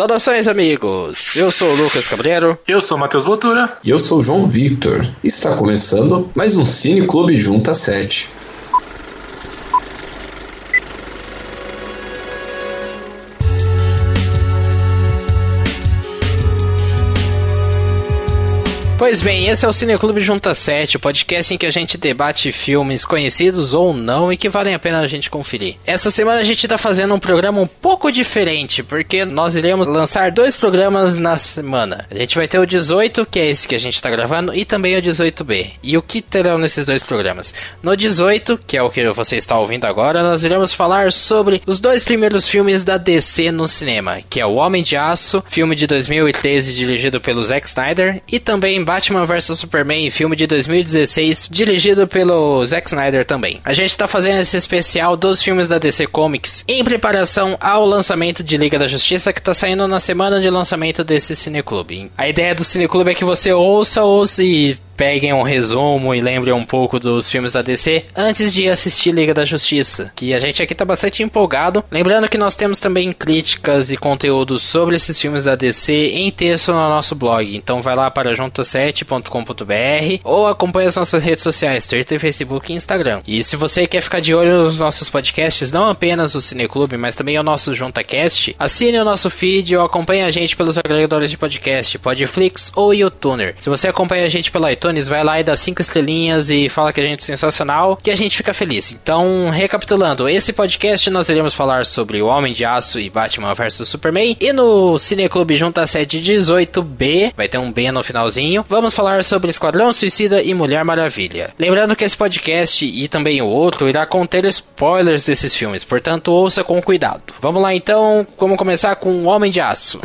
Saudações, amigos! Eu sou o Lucas Cabreiro. Eu sou o Matheus Botura. E eu sou o João Victor. Está começando mais um Cine Clube Junta 7. Pois bem, esse é o Cineclube Junta 7, o podcast em que a gente debate filmes conhecidos ou não e que valem a pena a gente conferir. Essa semana a gente está fazendo um programa um pouco diferente, porque nós iremos lançar dois programas na semana. A gente vai ter o 18, que é esse que a gente está gravando, e também o 18B. E o que terão nesses dois programas? No 18, que é o que você está ouvindo agora, nós iremos falar sobre os dois primeiros filmes da DC no cinema, que é O Homem de Aço, filme de 2013 dirigido pelo Zack Snyder, e também Batman vs Superman, filme de 2016, dirigido pelo Zack Snyder também. A gente tá fazendo esse especial dos filmes da DC Comics em preparação ao lançamento de Liga da Justiça que tá saindo na semana de lançamento desse cineclube. A ideia do cineclube é que você ouça, ouça e peguem um resumo e lembrem um pouco dos filmes da DC antes de assistir Liga da Justiça, que a gente aqui tá bastante empolgado. Lembrando que nós temos também críticas e conteúdos sobre esses filmes da DC em texto no nosso blog, então vai lá para junta7.com.br ou acompanhe as nossas redes sociais, Twitter, Facebook e Instagram. E se você quer ficar de olho nos nossos podcasts, não apenas o Cineclube, mas também o nosso JuntaCast, assine o nosso feed ou acompanhe a gente pelos agregadores de podcast, Podflix ou YouTuner. Se você acompanha a gente pela iTunes, iTunes, vai lá e dá cinco estrelinhas e fala que a gente é sensacional, que a gente fica feliz. Então, recapitulando, esse podcast nós iremos falar sobre o Homem de Aço e Batman vs Superman. E no Cineclube Junta 718B, vai ter um B no finalzinho, vamos falar sobre Esquadrão Suicida e Mulher Maravilha. Lembrando que esse podcast e também o outro irá conter spoilers desses filmes, portanto ouça com cuidado. Vamos lá então, vamos começar com o Homem de Aço.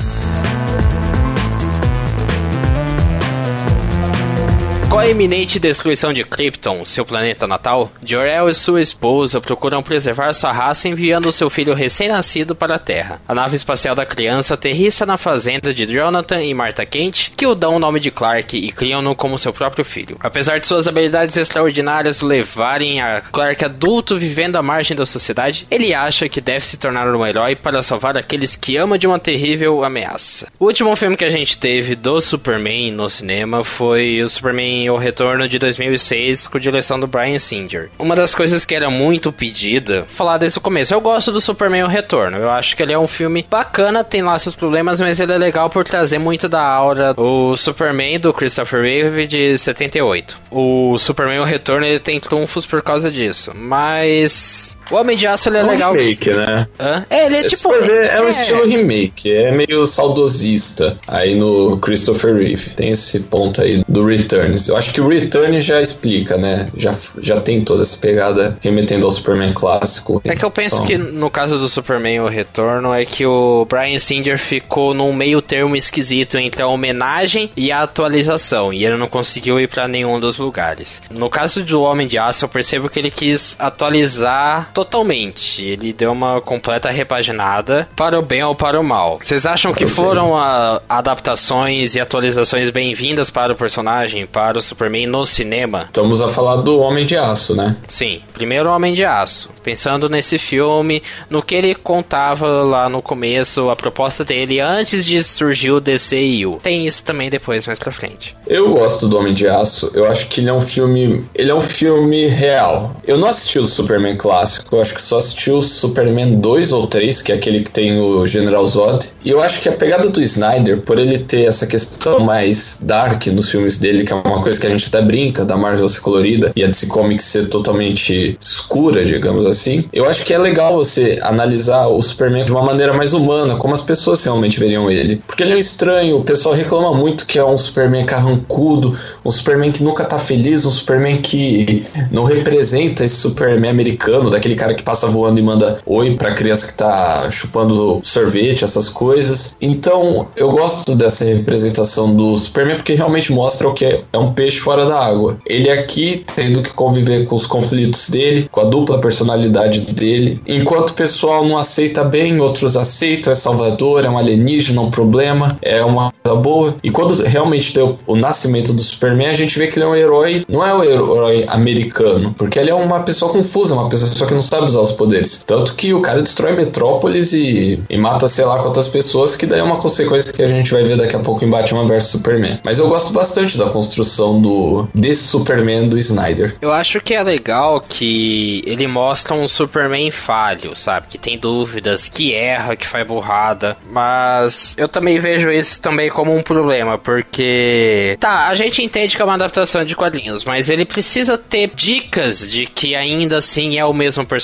Com a iminente destruição de Krypton, seu planeta natal, Jor-El e sua esposa procuram preservar sua raça enviando seu filho recém-nascido para a Terra. A nave espacial da criança aterrissa na fazenda de Jonathan e Martha Kent, que o dão o nome de Clark e criam-no como seu próprio filho. Apesar de suas habilidades extraordinárias levarem a Clark adulto vivendo à margem da sociedade, ele acha que deve se tornar um herói para salvar aqueles que ama de uma terrível ameaça. O último filme que a gente teve do Superman no cinema foi o Superman o Retorno de 2006 com direção do Brian Singer. Uma das coisas que era muito pedida, falar desde o começo, eu gosto do Superman O Retorno. Eu acho que ele é um filme bacana, tem lá seus problemas, mas ele é legal por trazer muito da aura o Superman do Christopher Reeve de 78. O Superman O Retorno ele tem trunfos por causa disso, mas o Homem de Aço ele é, É um legal. remake, né? Hã? É, ele é Se tipo. ver, é um é. estilo remake, é meio saudosista aí no Christopher Reeve. Tem esse ponto aí do Returns. Eu acho que o Return já explica, né? Já, já tem toda essa pegada remetendo ao Superman clássico. É que eu penso Então, que no caso do Superman O Retorno é que o Brian Singer ficou num meio termo esquisito entre a homenagem e a atualização, e ele não conseguiu ir pra nenhum dos lugares. No caso do Homem de Aço, eu percebo que ele quis atualizar totalmente. Ele deu uma completa repaginada para o bem ou para o mal. Vocês acham que foram a- adaptações e atualizações bem-vindas para o personagem, para o Superman no cinema? Estamos a falar do Homem de Aço, né? Sim, primeiro Homem de Aço. Pensando nesse filme, no que ele contava lá no começo, a proposta dele antes de surgir o DCU. Tem isso também depois, mais pra frente. Eu gosto do Homem de Aço. Eu acho que ele é um filme. Ele é um filme real. Eu não assisti o Superman clássico. Eu acho que só assisti o Superman 2 ou 3, que é aquele que tem o General Zod. E eu acho que a pegada do Snyder, por ele ter essa questão mais dark nos filmes dele, que é uma coisa que a gente até brinca, da Marvel ser colorida e a DC Comics ser totalmente escura, digamos assim. Eu acho que é legal você analisar o Superman de uma maneira mais humana, como as pessoas realmente veriam ele. Porque ele é um estranho, o pessoal reclama muito que é um Superman carrancudo, um Superman que nunca tá feliz, um Superman que não representa esse Superman americano, daquele cara que passa voando e manda oi pra criança que tá chupando sorvete, essas coisas. Então, eu gosto dessa representação do Superman porque realmente mostra o que é, é um peixe fora da água. Ele aqui tendo que conviver com os conflitos dele, com a dupla personalidade dele. Enquanto o pessoal não aceita bem, outros aceitam, é salvador, é um alienígena, um problema, é uma coisa boa. E quando realmente deu o nascimento do Superman, a gente vê que ele é um herói, não é um herói americano, porque ele é uma pessoa confusa, uma pessoa que não sabe usar os poderes. Tanto que o cara destrói Metrópolis e, e mata sei lá quantas pessoas, que daí é uma consequência que a gente vai ver daqui a pouco em Batman vs Superman. Mas eu gosto bastante da construção do desse Superman do Snyder. Eu acho que é legal que ele mostra um Superman falho, sabe? Que tem dúvidas, que erra, que faz burrada. Mas eu também vejo isso também como um problema, porque. Tá, a gente entende que é uma adaptação de quadrinhos, mas ele precisa ter dicas de que ainda assim é o mesmo personagem.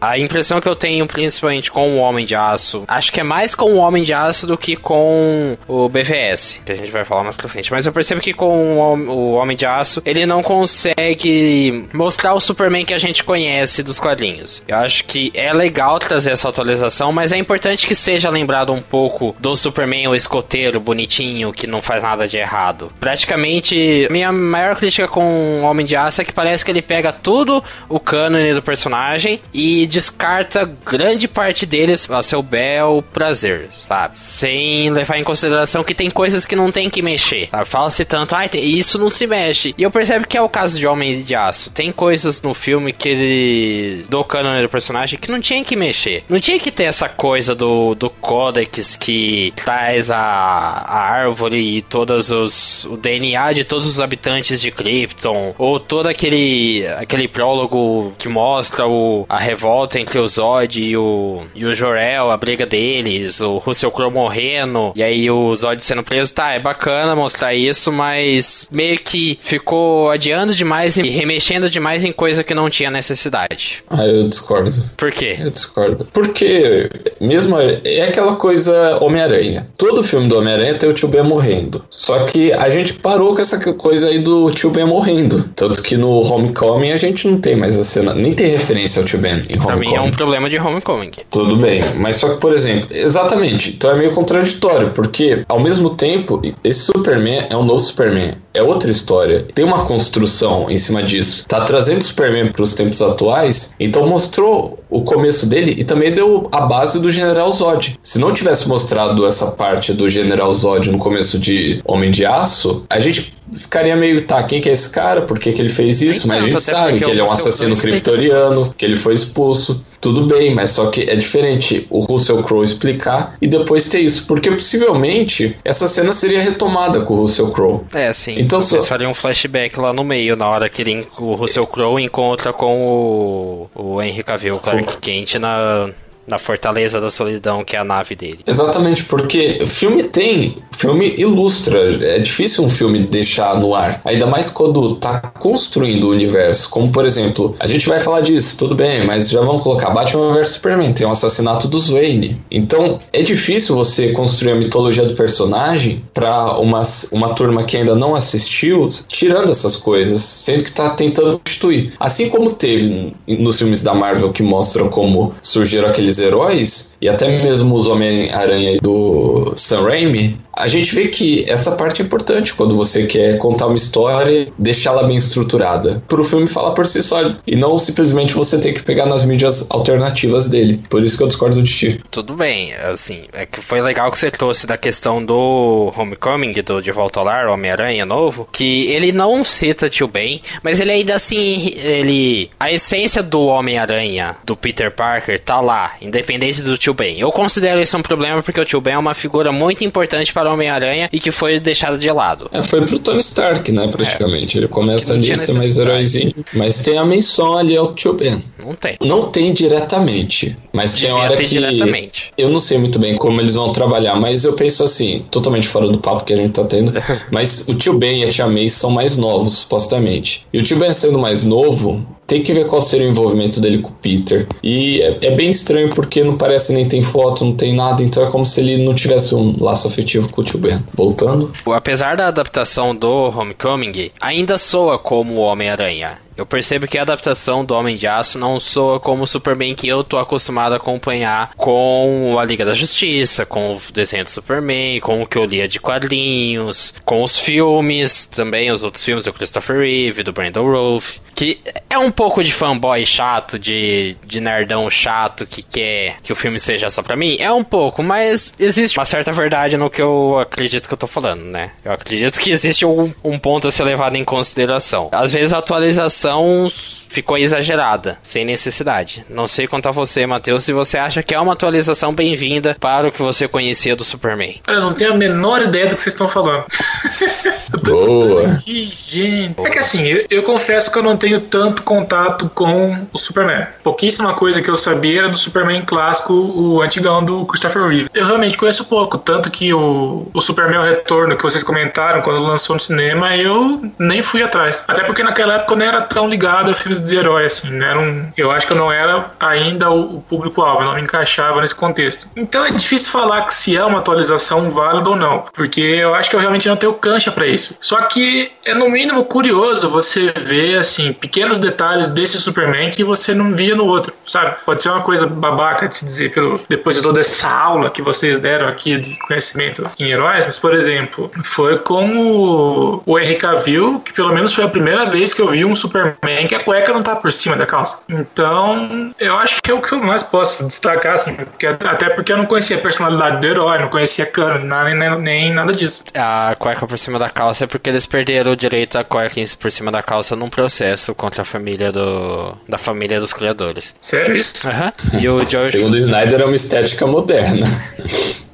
A impressão que eu tenho, principalmente com o Homem de Aço, acho que é mais com o Homem de Aço do que com o BVS, que a gente vai falar mais pra frente. Mas eu percebo que com o Homem de Aço, ele não consegue mostrar o Superman que a gente conhece dos quadrinhos. Eu acho que é legal trazer essa atualização, mas é importante que seja lembrado um pouco do Superman, o escoteiro, bonitinho, que não faz nada de errado. Praticamente, minha maior crítica com o Homem de Aço é que parece que ele pega tudo o cânone do personagem e descarta grande parte deles a seu bel prazer, sabe? Sem levar em consideração que tem coisas que não tem que mexer. Fala-se tanto, ah, isso não se mexe. E eu percebo que é o caso de Homem de Aço. Tem coisas no filme que ele. do cânone do personagem que não tinha que mexer. Não tinha que ter essa coisa do, do Codex que traz a, a árvore e todos os. o DNA de todos os habitantes de Krypton. Ou todo aquele. aquele prólogo que mostra o, a revolta entre o Zod e o, e o Jor-El, a briga deles, o Russell Crowe morrendo, e aí o Zod sendo preso. Tá, é bacana mostrar isso, mas meio que ficou adiando demais e remexendo demais em coisa que não tinha necessidade. Ah, eu discordo. Por quê? Eu discordo. Porque, mesmo, é aquela coisa Homem-Aranha. Todo filme do Homem-Aranha tem o tio Ben morrendo. Só que a gente parou com essa coisa aí do tio Ben morrendo. Tanto que no Homecoming a gente não tem mais a cena, nem tem referência tio Ben em pra Homecoming. mim é um problema de Homecoming. Tudo bem, mas só que, por exemplo, exatamente, então é meio contraditório, porque ao mesmo tempo, esse Superman é um novo Superman, é outra história, tem uma construção em cima disso, tá trazendo o Superman para os tempos atuais, então mostrou o começo dele e também deu a base do General Zod. Se não tivesse mostrado essa parte do General Zod no começo de Homem de Aço, a gente ficaria meio, tá, quem que é esse cara? Por que, que ele fez isso? Mas a gente sabe que ele é um o assassino criptoriano, que ele foi expulso. Tudo bem, mas só que é diferente o Russell Crowe explicar e depois ter isso. Porque possivelmente essa cena seria retomada com o Russell Crowe. É, sim. Então, Eles só- fariam um flashback lá no meio, na hora que ele, o Russell Crowe encontra com o, o Henry Cavill, Clark Kent, na, na Fortaleza da Solidão, que é a nave dele. Exatamente, porque o filme tem, filme ilustra. É difícil um filme deixar no ar. Ainda mais quando tá construindo o universo. Como, por exemplo, a gente vai falar disso, tudo bem, mas já vamos colocar Batman vs Superman, tem um assassinato dos Wayne. Então, é difícil você construir a mitologia do personagem pra uma, uma turma que ainda não assistiu, tirando essas coisas, sendo que tá tentando substituir. Assim como teve nos filmes da Marvel que mostram como surgiram aqueles heróis, e até mesmo os Homem-Aranha do Sam Raimi, a gente vê que essa parte é importante quando você quer contar uma história deixá-la bem estruturada. Para o filme falar por si só, e não simplesmente você ter que pegar nas mídias alternativas dele. Por isso que eu discordo de ti. Tudo bem, assim, é que foi legal que você trouxe da questão do Homecoming, do De Volta ao Lar, Homem-Aranha novo, que ele não cita Tio Ben, mas ele ainda assim, ele... A essência do Homem-Aranha, do Peter Parker, tá lá, independente do Tio Ben. Eu considero isso um problema porque o Tio Ben é uma figura muito importante para o Homem-Aranha e que foi deixado de lado. É, foi pro Tony Stark, né, praticamente. Ele começa ali a ser mais heróizinho. Mas tem a menção ali ao Tio Ben. Não tem. Não tem diretamente, mas tem Devia hora ter que diretamente. eu não sei muito bem como eles vão trabalhar, mas eu penso assim, totalmente fora do papo que a gente tá tendo, mas o tio Ben e a tia May são mais novos, supostamente. E o tio Ben sendo mais novo, tem que ver qual seria o envolvimento dele com o Peter. E é, é bem estranho porque não parece nem tem foto, não tem nada, então é como se ele não tivesse um laço afetivo com o tio Ben. Voltando. Apesar da adaptação do Homecoming, ainda soa como o Homem-Aranha. Eu percebo que a adaptação do Homem de Aço não soa como o Superman que eu tô acostumado a acompanhar com a Liga da Justiça, com o desenho do Superman, com o que eu lia de quadrinhos, com os filmes, também os outros filmes do Christopher Reeve, do Brandon Rolfe, que é um pouco de fanboy chato, de, de nerdão chato que quer que o filme seja só pra mim. É um pouco, mas existe uma certa verdade no que eu acredito que eu tô falando, né? Eu acredito que existe um, um ponto a ser levado em consideração. Às vezes a atualização atualização ficou exagerada, sem necessidade. Não sei quanto a você, Matheus, se você acha que é uma atualização bem-vinda para o que você conhecia do Superman. Eu não tenho a menor ideia do que vocês estão falando. eu tô Boa. aqui, gente. É que assim, eu, eu, confesso que eu não tenho tanto contato com o Superman. Pouquíssima coisa que eu sabia era do Superman clássico, o antigão do Christopher Reeve. Eu realmente conheço pouco, tanto que o, o Superman Retorno que vocês comentaram quando lançou no cinema, eu nem fui atrás. Até porque naquela época eu nem era tão ligado a filmes de herói, assim, né? Um, eu acho que eu não era ainda o, o público-alvo, não me encaixava nesse contexto. Então é difícil falar que se é uma atualização válida ou não, porque eu acho que eu realmente não tenho cancha para isso. Só que é no mínimo curioso você ver, assim, pequenos detalhes desse Superman que você não via no outro, sabe? Pode ser uma coisa babaca de se dizer pelo, depois de toda essa aula que vocês deram aqui de conhecimento em heróis, mas, por exemplo, foi com o, o Henry Cavill, que pelo menos foi a primeira vez que eu vi um Superman que a cueca não tá por cima da calça. Então, eu acho que é o que eu mais posso destacar, assim, porque, até porque eu não conhecia a personalidade do herói, não conhecia cano, nem, nem, nem nada disso. A cueca por cima da calça é porque eles perderam o direito à cueca por cima da calça num processo contra a família do da família dos criadores. Sério isso? Aham. Uhum. E o George... Segundo o Snyder, é uma estética moderna.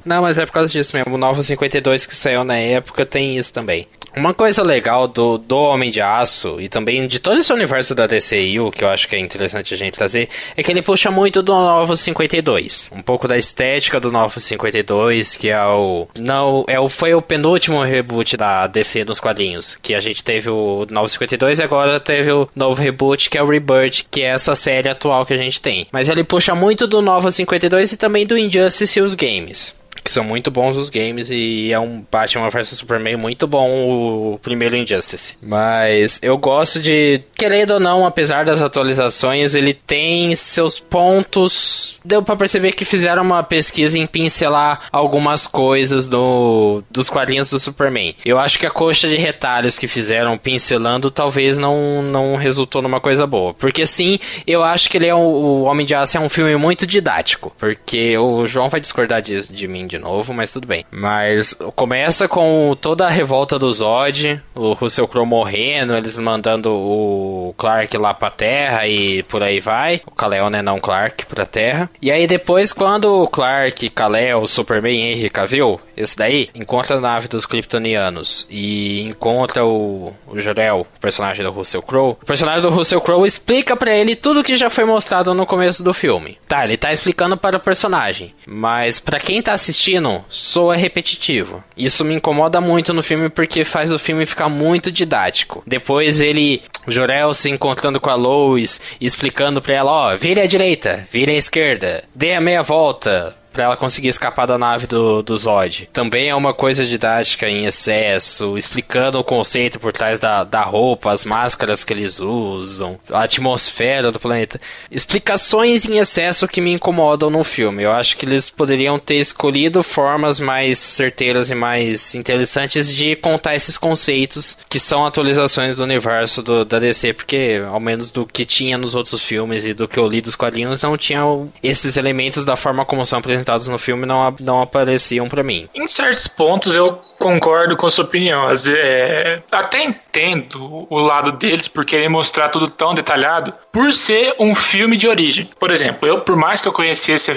Não, mas é por causa disso mesmo. O Nova 52 que saiu na época tem isso também. Uma coisa legal do, do Homem de Aço e também de todo esse universo da DCU, que eu acho que é interessante a gente trazer, é que ele puxa muito do Novo 52. Um pouco da estética do Novo 52, que é o. Não, é o, foi o penúltimo reboot da DC nos quadrinhos. Que a gente teve o Novo 52 e agora teve o novo reboot, que é o Rebirth, que é essa série atual que a gente tem. Mas ele puxa muito do Novo 52 e também do Injustice e os games que são muito bons os games e é um Batman vs Superman muito bom o primeiro Injustice. Mas eu gosto de, querendo ou não, apesar das atualizações, ele tem seus pontos. Deu para perceber que fizeram uma pesquisa em pincelar algumas coisas do, dos quadrinhos do Superman. Eu acho que a coxa de retalhos que fizeram pincelando talvez não, não resultou numa coisa boa. Porque sim, eu acho que ele é o, o Homem de Aço é um filme muito didático. Porque o João vai discordar de, de mim de novo, mas tudo bem. Mas começa com toda a revolta do Zod, o Russell Crowe morrendo, eles mandando o Clark lá pra Terra e por aí vai. O Kal-El, né, não Clark, pra Terra. E aí depois, quando o Clark, Kal-El, Superman e Henry Cavill, esse daí, encontra a nave dos Kryptonianos e encontra o, o Jor-El, o personagem do Russell Crowe, o personagem do Russell Crowe explica para ele tudo que já foi mostrado no começo do filme. Tá, ele tá explicando para o personagem, mas para quem tá assistindo soa repetitivo. Isso me incomoda muito no filme porque faz o filme ficar muito didático. Depois ele, Jorel se encontrando com a Lois, explicando pra ela, ó, oh, vire à direita, vire à esquerda, dê a meia volta, para ela conseguir escapar da nave do, do Zod. Também é uma coisa didática em excesso, explicando o conceito por trás da, da roupa, as máscaras que eles usam, a atmosfera do planeta. Explicações em excesso que me incomodam no filme. Eu acho que eles poderiam ter escolhido formas mais certeiras e mais interessantes de contar esses conceitos que são atualizações do universo do, da DC, porque ao menos do que tinha nos outros filmes e do que eu li dos quadrinhos, não tinham esses elementos da forma como são apresentados apresentados no filme não, não apareciam para mim. Em certos pontos eu concordo com a sua opinião. É, até entendo o lado deles por querer mostrar tudo tão detalhado, por ser um filme de origem. Por exemplo, eu, por mais que eu conhecesse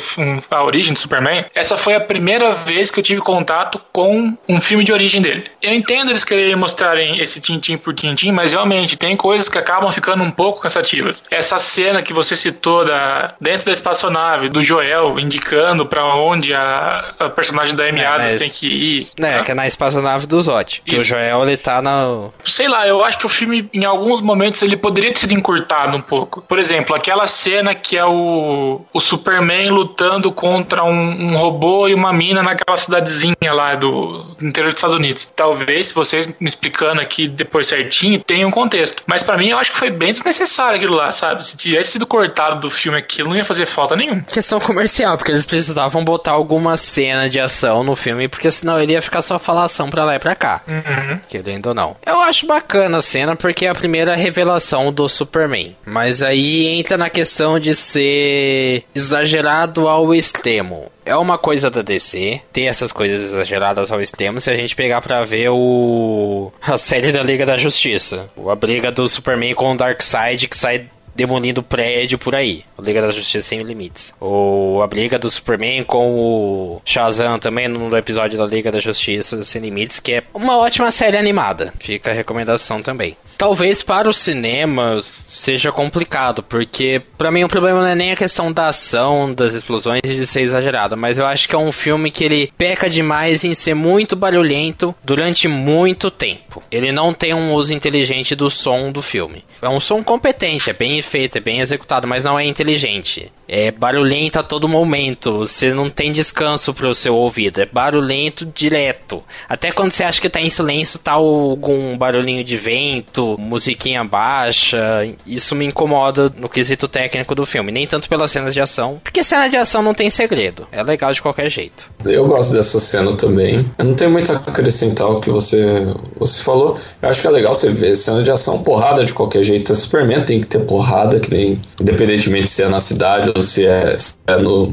a origem do Superman, essa foi a primeira vez que eu tive contato com um filme de origem dele. Eu entendo eles quererem mostrarem esse tintim por tintim, mas realmente tem coisas que acabam ficando um pouco cansativas. Essa cena que você citou da, dentro da espaçonave, do Joel indicando para onde a, a, personagem da Amy é, Adams tem que ir. É, né? que é na espaçonave do Zod. Que o Joel ele tá na. Sei lá, eu acho que o filme, em alguns momentos, ele poderia ter sido encurtado um pouco. Por exemplo, aquela cena que é o, o Superman lutando contra um, um robô e uma mina naquela cidadezinha lá do, do interior dos Estados Unidos. Talvez, se vocês me explicando aqui depois certinho, tenha um contexto. Mas para mim, eu acho que foi bem desnecessário aquilo lá, sabe? Se tivesse sido cortado do filme aquilo, não ia fazer falta nenhuma. Questão comercial, porque eles precisavam botar alguma cena de ação no filme, porque senão ele ia ficar só falando revelação pra lá e pra cá. Uhum. Querendo ou não. Eu acho bacana a cena porque é a primeira revelação do Superman. Mas aí entra na questão de ser exagerado ao extremo. É uma coisa da DC, ter essas coisas exageradas ao extremo. Se a gente pegar pra ver o. a série da Liga da Justiça. A briga do Superman com o Darkseid que sai demolindo prédio por aí. O Liga da Justiça Sem Limites. Ou a briga do Superman com o Shazam também no episódio da Liga da Justiça Sem Limites, que é uma ótima série animada. Fica a recomendação também. Talvez para o cinema seja complicado, porque para mim o problema não é nem a questão da ação, das explosões e de ser exagerado, mas eu acho que é um filme que ele peca demais em ser muito barulhento durante muito tempo. Ele não tem um uso inteligente do som do filme. É um som competente, é bem feito, é bem executado, mas não é inteligente. É barulhento a todo momento, você não tem descanso para o seu ouvido, é barulhento direto. Até quando você acha que tá em silêncio, tá algum barulhinho de vento, musiquinha baixa. Isso me incomoda no quesito técnico do filme, nem tanto pelas cenas de ação, porque cena de ação não tem segredo, é legal de qualquer jeito. Eu gosto dessa cena também. Eu não tenho muito a acrescentar o que você, você falou. Eu acho que é legal você ver cena de ação, porrada de qualquer jeito. O Superman tem que ter porrada, que nem independentemente se é na cidade ou se é, se é no.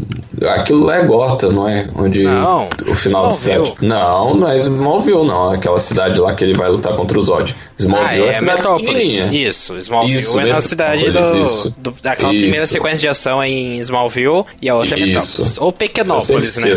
Aquilo lá é Gota, não é? Onde Não, o final Smallville. cidade. Não, não é Smallville, não. Aquela cidade lá que ele vai lutar contra os Zod. Smallville Ah, é, é cidade Metrópolis. pequenininha. Isso, Smallville Isso, é na cidade do, do- daquela Isso. primeira sequência de ação é em Smallville e a outra é. Metrópolis. Ou Pequenópolis, né?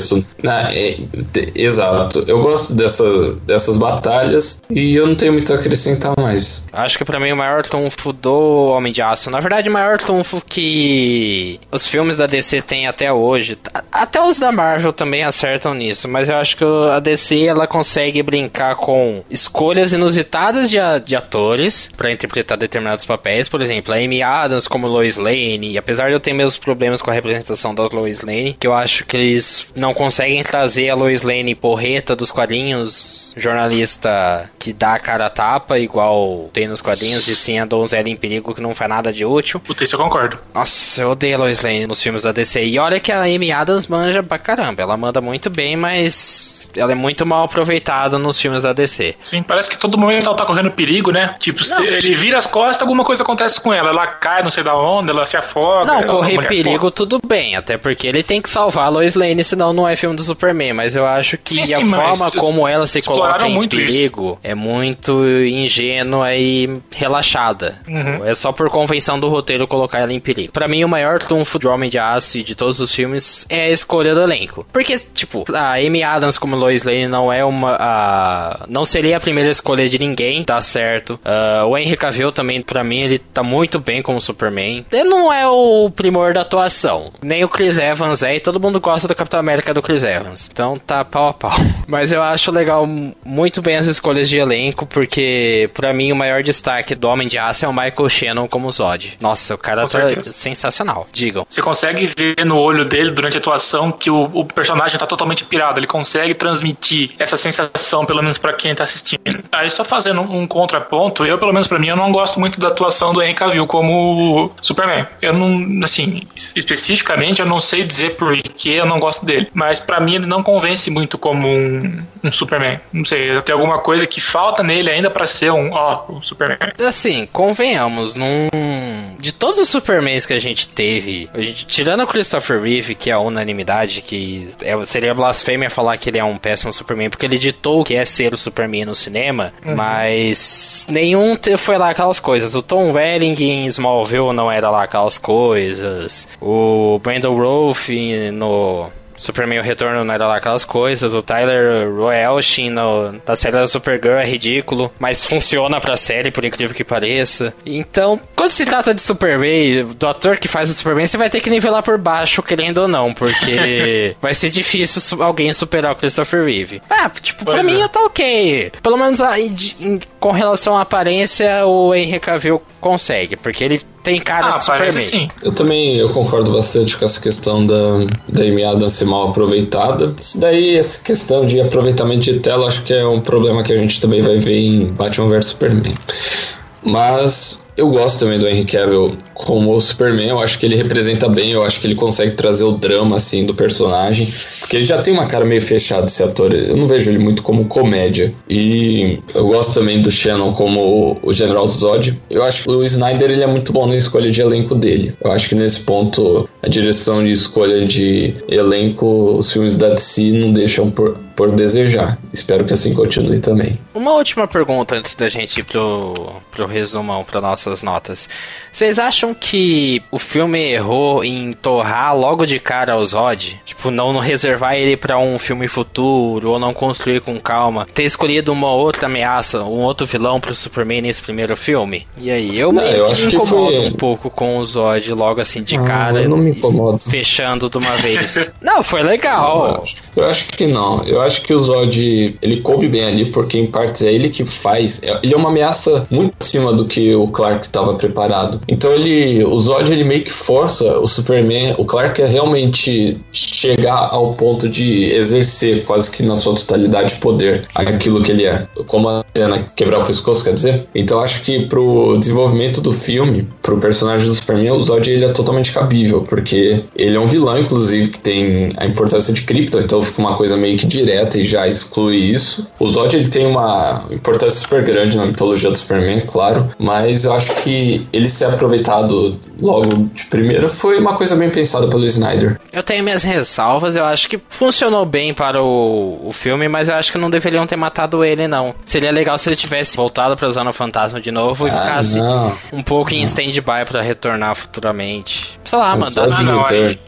Ah, é, te- exato. Eu gosto dessa, dessas batalhas e eu não tenho muito a acrescentar mais. Acho que pra mim o maior trunfo do Homem de Aço, na verdade, o maior trunfo que os filmes da DC têm até hoje, até os da Marvel também acertam nisso, mas eu acho que a DC ela consegue brincar com escolhas inusitadas de, de atores pra interpretar determinados papéis, por exemplo, a Amy Adams como Lois Lane, e apesar de eu ter meus problemas com a representação da Lois Lane, que eu acho que eles não conseguem trazer a Lois Lane porreta dos quadrinhos, jornalista que dá a cara a tapa, igual tem nos quadrinhos, e sim a donzela em perigo que não faz nada de útil. Puta, isso eu concordo. Nossa, eu odeio a Lois Lane nos filmes da DC. E olha que a Amy Adams manja pra caramba. Ela manda muito bem, mas ela é muito mal aproveitada nos filmes da DC. Sim, parece que todo momento ela tá correndo perigo, né? Tipo, se ele vira as costas, alguma coisa acontece com ela. Ela cai, não sei da onde, ela se afoga. Não, é correr mulher, perigo tudo bem, até porque ele tem que salvar a Lois Lane, senão não é filme do Superman. Mas eu acho que Sim, a sim, forma como ela se coloca em muito isso. perigo é muito ingênua e relaxada. Uhum. É só por convenção do roteiro colocar ela em perigo. Pra mim, o maior trunfo de Homem de Aço e de todos os filmes é a escolha do elenco. Porque, tipo, a Amy Adams como Lois Lane não é uma. a- não seria a primeira escolha de ninguém, tá certo. Ah, o Henry Cavill também, pra mim, ele tá muito bem como Superman. Ele não é o primor da atuação. Nem o Chris Evans é, e todo mundo gosta do Capitão América do Chris Evans. Então tá pau a pau. Mas eu acho legal muito bem as escolhas de elenco, porque pra mim o maior destaque do Homem de Aço é o Michael Shannon como Zod. Nossa, o cara tá sensacional. Digam. Você consegue ver no olho dele durante a atuação que o, o personagem tá totalmente pirado. Ele consegue transmitir essa sensação, pelo menos pra quem tá assistindo. Aí só fazendo um contraponto, eu, pelo menos pra mim, eu não gosto muito da atuação do Henry Cavill como Superman. Eu não, assim, especificamente, eu não sei dizer por que eu não gosto dele. Mas pra mim ele não convence muito como um, um Superman. Não sei, tem alguma coisa que falta nele ainda pra ser um, ó, o Superman. Assim, convenhamos, num. De todos os Supermans que a gente teve, a gente- tirando o Christopher Reeve, que é a unanimidade, que é- seria blasfêmia falar que ele é um péssimo Superman, porque ele ditou o que é ser o Superman no cinema, mas nenhum foi lá aquelas coisas. O Tom Welling em Smallville não era lá aquelas coisas. O Brandon Rolfe no. Superman o Retorno não era lá aquelas coisas, o Tyler Roelchin no, na série da Supergirl é ridículo, mas funciona pra série, por incrível que pareça. Então, quando se trata de Superman, do ator que faz o Superman, você vai ter que nivelar por baixo, querendo ou não, porque vai ser difícil alguém superar o Christopher Reeve. Ah, tipo, pra Pois mim é. tá ok. Pelo menos a- em- com relação à aparência, o Henry Cavill consegue, porque ele tem cara Ah, de Superman. sim. Eu também eu concordo bastante com essa questão da, da Amy Adams ser mal aproveitada. Isso daí, essa questão de aproveitamento de tela, acho que é um problema que a gente também vai ver em Batman vs Superman. Mas Eu gosto também do Henry Cavill como Superman, eu acho que ele representa bem, eu acho que ele consegue trazer o drama, assim, do personagem, porque ele já tem uma cara meio fechada, esse ator, eu não vejo ele muito como comédia. E eu gosto também do Shannon como o General Zod. Eu acho que o Snyder, ele é muito bom na escolha de elenco dele. Eu acho que nesse ponto, a direção de escolha de elenco, os filmes da DC não deixam por, por desejar. Espero que assim continue também. Uma última pergunta antes da gente ir pro, pro resumão, para nossas notas. Vocês acham que o filme errou em torrar logo de cara o Zod? Tipo, não, não reservar ele para um filme futuro, ou não construir com calma? Ter escolhido uma outra ameaça, um outro vilão pro Superman nesse primeiro filme? E aí, eu, Não, me, eu me acho que incomodo foi- um pouco com o Zod logo assim de Ah, cara. eu não me incomodo. Fechando de uma vez. não, foi Eu legal. acho, eu acho que não. Eu acho que o Zod ele coube bem ali, porque em partes é ele que faz. é- Ele é uma ameaça muito acima do que o Clark estava preparado. Então ele, o Zod ele meio que força o Superman, o Clark a realmente chegar ao ponto de exercer quase que na sua totalidade poder aquilo que ele é. Como a cena quebrar o pescoço, quer dizer? Então acho que pro desenvolvimento do filme, pro personagem do Superman, o Zod ele é totalmente cabível, porque ele é um vilão, inclusive, que tem a importância de Krypton, então fica uma coisa meio que direta e já exclui isso. O Zod ele tem uma importância super grande na mitologia do Superman, claro, mas eu acho que ele ser aproveitado logo de primeira foi uma coisa bem pensada pelo Snyder. Eu tenho minhas ressalvas, eu acho que funcionou bem para o, o filme, mas eu acho que não deveriam ter matado ele, não. Seria legal se ele tivesse voltado para usar o fantasma de novo e Ah, ficasse não. um pouco em stand-by para retornar futuramente. Sei lá, mandasse, não, aí-.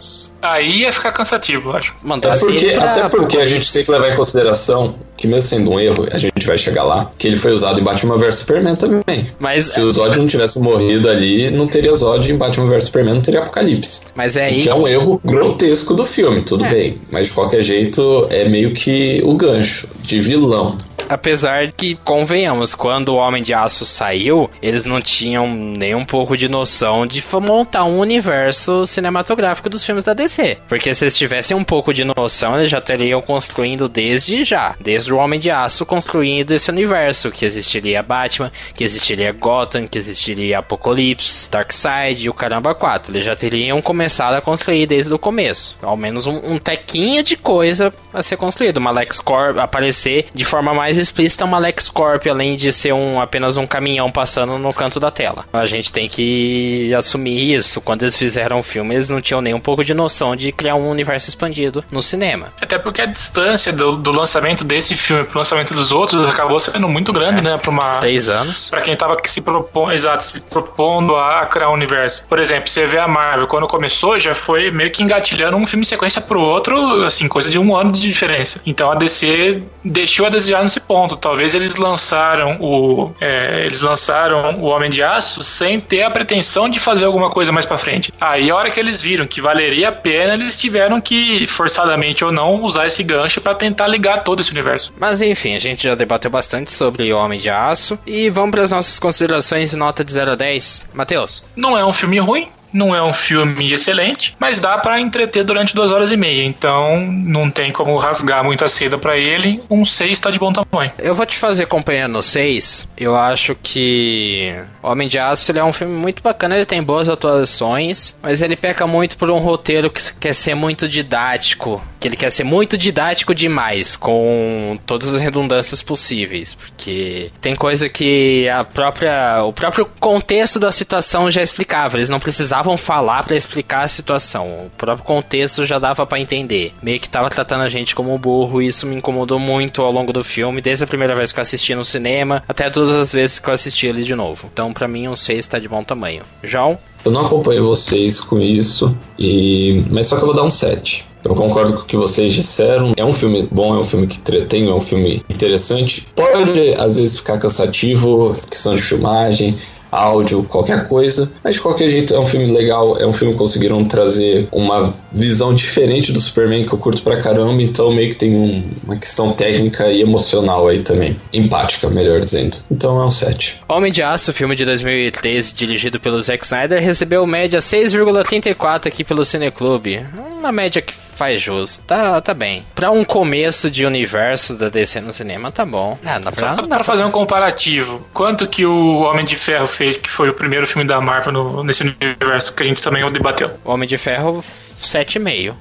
Aí ia ficar cansativo, eu acho. É mandasse porque, ele pra até porque a gente tem que levar em consideração que, mesmo sendo um erro, a gente vai chegar lá, que ele foi usado em Batman vs Superman também. Mas, Se o Zod não tivesse morrido ali, não teria Zod em Batman vs Superman, não teria Apocalipse. mas é aí Que é um erro grotesco do filme, tudo É. bem. Mas de qualquer jeito, é meio que o gancho de vilão. Apesar que, convenhamos, quando o Homem de Aço saiu, eles não tinham nem um pouco de noção de montar um universo cinematográfico dos filmes da DC. Porque se eles tivessem um pouco de noção, eles já teriam construindo desde já, desde o Homem de Aço, construindo esse universo, que existiria Batman, que existiria Gotham, que existiria Apocalipse, Darkseid e o Caramba 4. Eles já teriam começado a construir desde o começo. Ao menos um, um tequinha de coisa a ser construído. Uma LexCorp aparecer de forma mais explícita uma LexCorp, além de ser um, apenas um caminhão passando no canto da tela. A gente tem que assumir isso. Quando eles fizeram o filme, eles não tinham nem um pouco de noção de criar um universo expandido no cinema. Até porque a distância do, do lançamento desse filme pro lançamento dos outros acabou sendo muito grande, né? Pra uma. Três anos. Pra quem tava se propondo, exato, se propondo a criar um universo. Por exemplo, você vê a Marvel, quando começou, já foi meio que engatilhando um filme em sequência pro outro, assim, coisa de um ano de diferença. Então a DC deixou a desejar nesse ponto. Talvez eles lançaram o. é, eles lançaram o Homem de Aço sem ter a pretensão de fazer alguma coisa mais pra frente. Aí a hora que eles viram que valeria a pena, eles tiveram que, forçadamente ou não, usar esse gancho pra tentar ligar todo esse universo. Mas enfim, a gente já debateu bastante sobre o Homem de Aço. E vamos para as nossas considerações de nota de 0 a 10. Matheus. Não é um filme ruim, não é um filme excelente, mas dá pra entreter durante duas horas e meia. Então não tem como rasgar muita seda pra ele. Um 6 tá de bom tamanho. Eu vou te fazer companhia no 6. Eu acho que Homem de Aço ele é um filme muito bacana, ele tem boas atuações, mas ele peca muito por um roteiro que quer ser muito didático. Que ele quer ser muito didático demais, com todas as redundâncias possíveis. Porque tem coisa que a própria. o próprio contexto da situação já explicava. Eles não precisavam falar pra explicar a situação. O próprio contexto já dava pra entender. Meio que tava tratando a gente como burro, e isso me incomodou muito ao longo do filme, desde a primeira vez que eu assisti no cinema, até todas as vezes que eu assisti ele de novo. Então, pra mim, um 6 tá de bom tamanho. João? Eu não acompanho vocês com isso, e mas só que eu vou dar um 7. Eu concordo com o que vocês disseram. É um filme bom, é um filme que entretém, é um filme interessante. Pode às vezes ficar cansativo, questão de filmagem, áudio, qualquer coisa. Mas de qualquer jeito é um filme legal, é um filme que conseguiram trazer uma visão diferente do Superman que eu curto pra caramba, então meio que tem um- uma questão técnica e emocional aí também. Empática, melhor dizendo. Então é um 7. Homem de Aço, filme de 2013, dirigido pelo Zack Snyder, recebeu média 6,34 aqui pelo Cineclube. Uma média que faz jus. Tá, tá bem. Pra um começo de universo da DC no cinema, tá bom. Ah, dá pra, dá pra fazer um comparativo. Quanto que o Homem de Ferro fez, que foi o primeiro filme da Marvel no, nesse universo que a gente também debateu? O Homem de Ferro 7,5.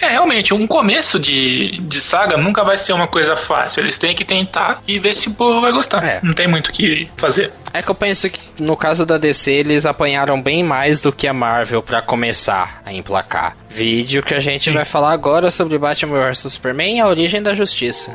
É, realmente, um começo de, de saga nunca vai ser uma coisa fácil. Eles têm que tentar e ver se o povo vai gostar. É. Não tem muito o que fazer. É que eu penso que no caso da DC eles apanharam bem mais do que a Marvel para começar a emplacar. Vídeo que a gente Sim. vai falar agora sobre Batman vs Superman e a origem da justiça.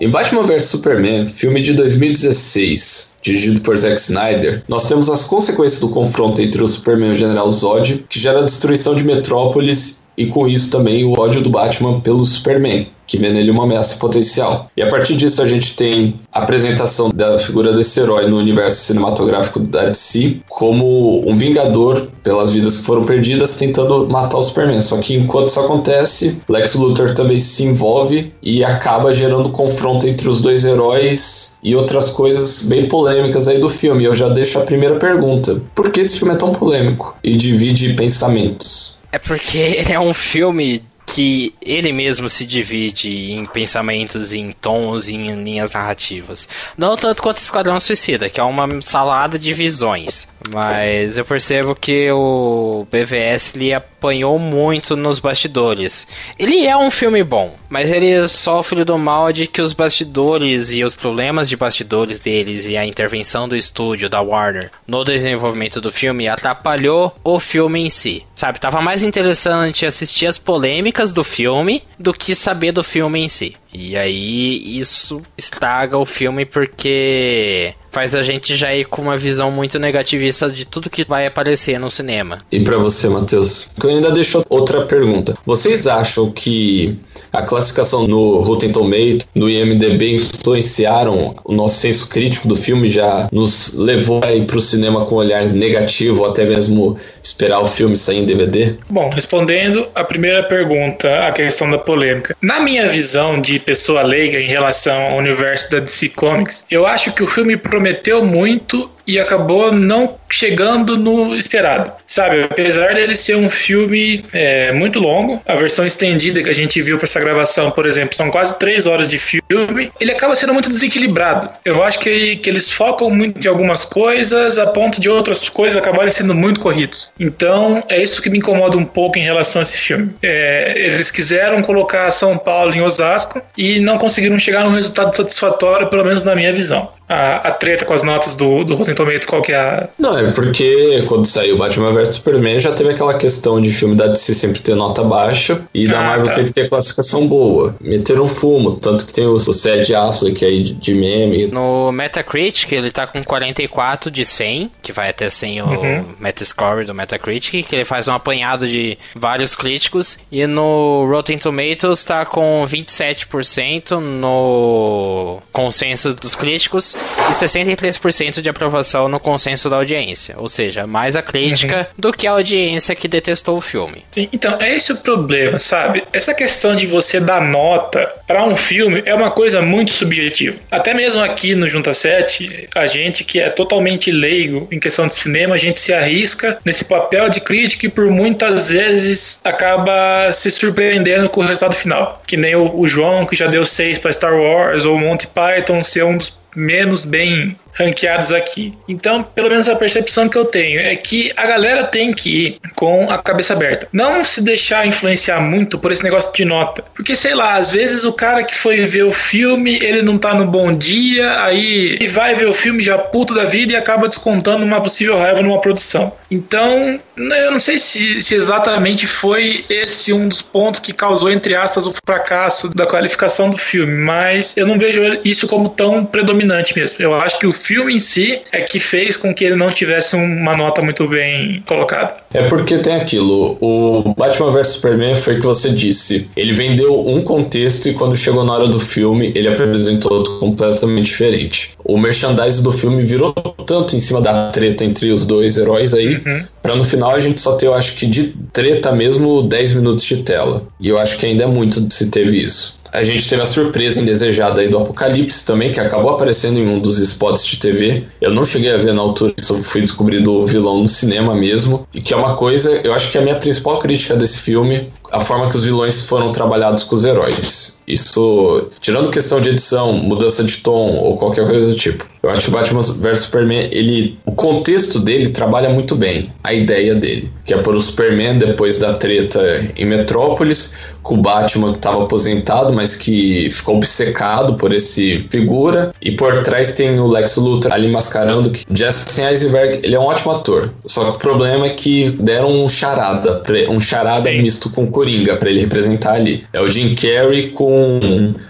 Em Batman vs Superman, filme de 2016, dirigido por Zack Snyder, nós temos as consequências do confronto entre o Superman e o General Zod, que gera a destruição de Metrópolis e com isso também o ódio do Batman pelo Superman que vê nele uma ameaça potencial. E a partir disso a gente tem a apresentação da figura desse herói no universo cinematográfico da DC como um vingador pelas vidas que foram perdidas tentando matar o Superman. Só que enquanto isso acontece, Lex Luthor também se envolve e acaba gerando confronto entre os dois heróis e outras coisas bem polêmicas aí do filme. Eu já deixo a primeira pergunta: por que esse filme é tão polêmico e divide pensamentos? É porque ele é um filme que ele mesmo se divide em pensamentos, em tons, em linhas narrativas. Não tanto quanto Esquadrão Suicida, que é uma salada de visões. Mas eu percebo que o BVS ele apanhou muito nos bastidores. Ele é um filme bom, mas ele sofre do mal de que os bastidores e os problemas de bastidores deles e a intervenção do estúdio da Warner no desenvolvimento do filme atrapalhou o filme em si. Sabe, tava mais interessante assistir as polêmicas do filme do que saber do filme em si. E aí isso estraga o filme porque faz a gente já ir com uma visão muito negativista de tudo que vai aparecer no cinema. E para você, Matheus, eu ainda deixo outra pergunta. Vocês acham que a classificação no Rotten Tomatoes, no IMDb influenciaram o nosso senso crítico do filme, já nos levou a ir pro cinema com um olhar negativo, ou até mesmo esperar o filme sair em DVD? Bom, respondendo a primeira pergunta, a questão da polêmica. Na minha visão de pessoa leiga em relação ao universo da DC Comics, eu acho que o filme prometeu muito e acabou não chegando no esperado. Sabe, apesar dele ser um filme é, muito longo, a versão estendida que a gente viu para essa gravação, por exemplo, são quase três horas de filme, ele acaba sendo muito desequilibrado. Eu acho que, que eles focam muito em algumas coisas a ponto de outras coisas acabarem sendo muito corridos. Então, é isso que me incomoda um pouco em relação a esse filme. É, eles quiseram colocar São Paulo em Osasco e não conseguiram chegar num resultado satisfatório, pelo menos na minha visão. A, a treta com as notas do, do Rotten Tomatoes, qual que é a... Não, é porque quando saiu Batman vs Superman já teve aquela questão de filme da DC sempre ter nota baixa e da ah, Marvel tá. sempre ter classificação boa. Meteram fumo, tanto que tem o, o Sad Affleck aí de, de, meme. No Metacritic ele tá com 44 de 100, que vai até 100 o uhum. Metascore do Metacritic, que ele faz um apanhado de vários críticos. E no Rotten Tomatoes tá com 27% no consenso dos críticos e 63% de aprovação no consenso da audiência, ou seja, mais a crítica uhum. do que a audiência que detestou o filme. Sim, então é esse o problema, sabe? Essa questão de você dar nota para um filme é uma coisa muito subjetiva. Até mesmo aqui no Junta 7, a gente que é totalmente leigo em questão de cinema, a gente se arrisca nesse papel de crítica e por muitas vezes acaba se surpreendendo com o resultado final. Que nem o, o João, que já deu 6 para Star Wars, ou o Monty Python ser um dos menos bem ranqueados aqui. Então, pelo menos a percepção que eu tenho é que a galera tem que ir com a cabeça aberta. Não se deixar influenciar muito por esse negócio de nota. Porque, sei lá, às vezes o cara que foi ver o filme, ele não tá no bom dia, aí ele vai ver o filme já puto da vida e acaba descontando uma possível raiva numa produção. Então, eu não sei se, se exatamente foi esse um dos pontos que causou, entre aspas, o fracasso da qualificação do filme, mas eu não vejo isso como tão predominante mesmo. Eu acho que o filme em si é que fez com que ele não tivesse uma nota muito bem colocada. É porque tem aquilo, o Batman vs Superman foi o que você disse. Ele vendeu um contexto e quando chegou na hora do filme, ele apresentou outro completamente diferente. O merchandise do filme virou tanto em cima da treta entre os dois heróis aí, uhum. pra no final a gente só ter, eu acho que de treta mesmo, 10 minutos de tela. E eu acho que ainda é muito se teve isso. A gente teve a surpresa indesejada aí do Apocalipse também, que acabou aparecendo em um dos spots de TV. Eu não cheguei a ver na altura, só fui descobrir do vilão no cinema mesmo. E que é uma coisa, eu acho que a minha principal crítica desse filme a forma que os vilões foram trabalhados com os heróis. Isso, tirando questão de edição, mudança de tom ou qualquer coisa do tipo. Eu acho que Batman vs Superman, ele, o contexto dele trabalha muito bem, a ideia dele, que é por o Superman depois da treta em Metrópolis, com o Batman que estava aposentado, mas que ficou obcecado por esse figura, e por trás tem o Lex Luthor ali mascarando que Jesse Eisenberg, ele é um ótimo ator. Só que o problema é que deram um charada, um charada Sim. misto com Coringa para ele representar ali. É o Jim Carrey com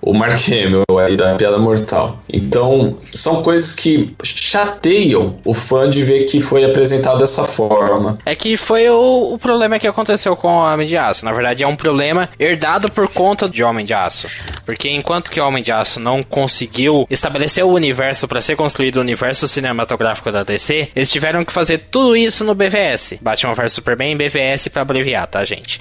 o Mark Hamill aí da Piada Mortal. Então, são coisas que chateiam o fã de ver que foi apresentado dessa forma. É que foi o, o problema que aconteceu com o Homem de Aço. Na verdade, é um problema herdado por conta de Homem de Aço. Porque enquanto que o Homem de Aço não conseguiu estabelecer o universo para ser construído o universo cinematográfico da DC, eles tiveram que fazer tudo isso no BVS. Batman vs Superman BVS para abreviar, tá, gente?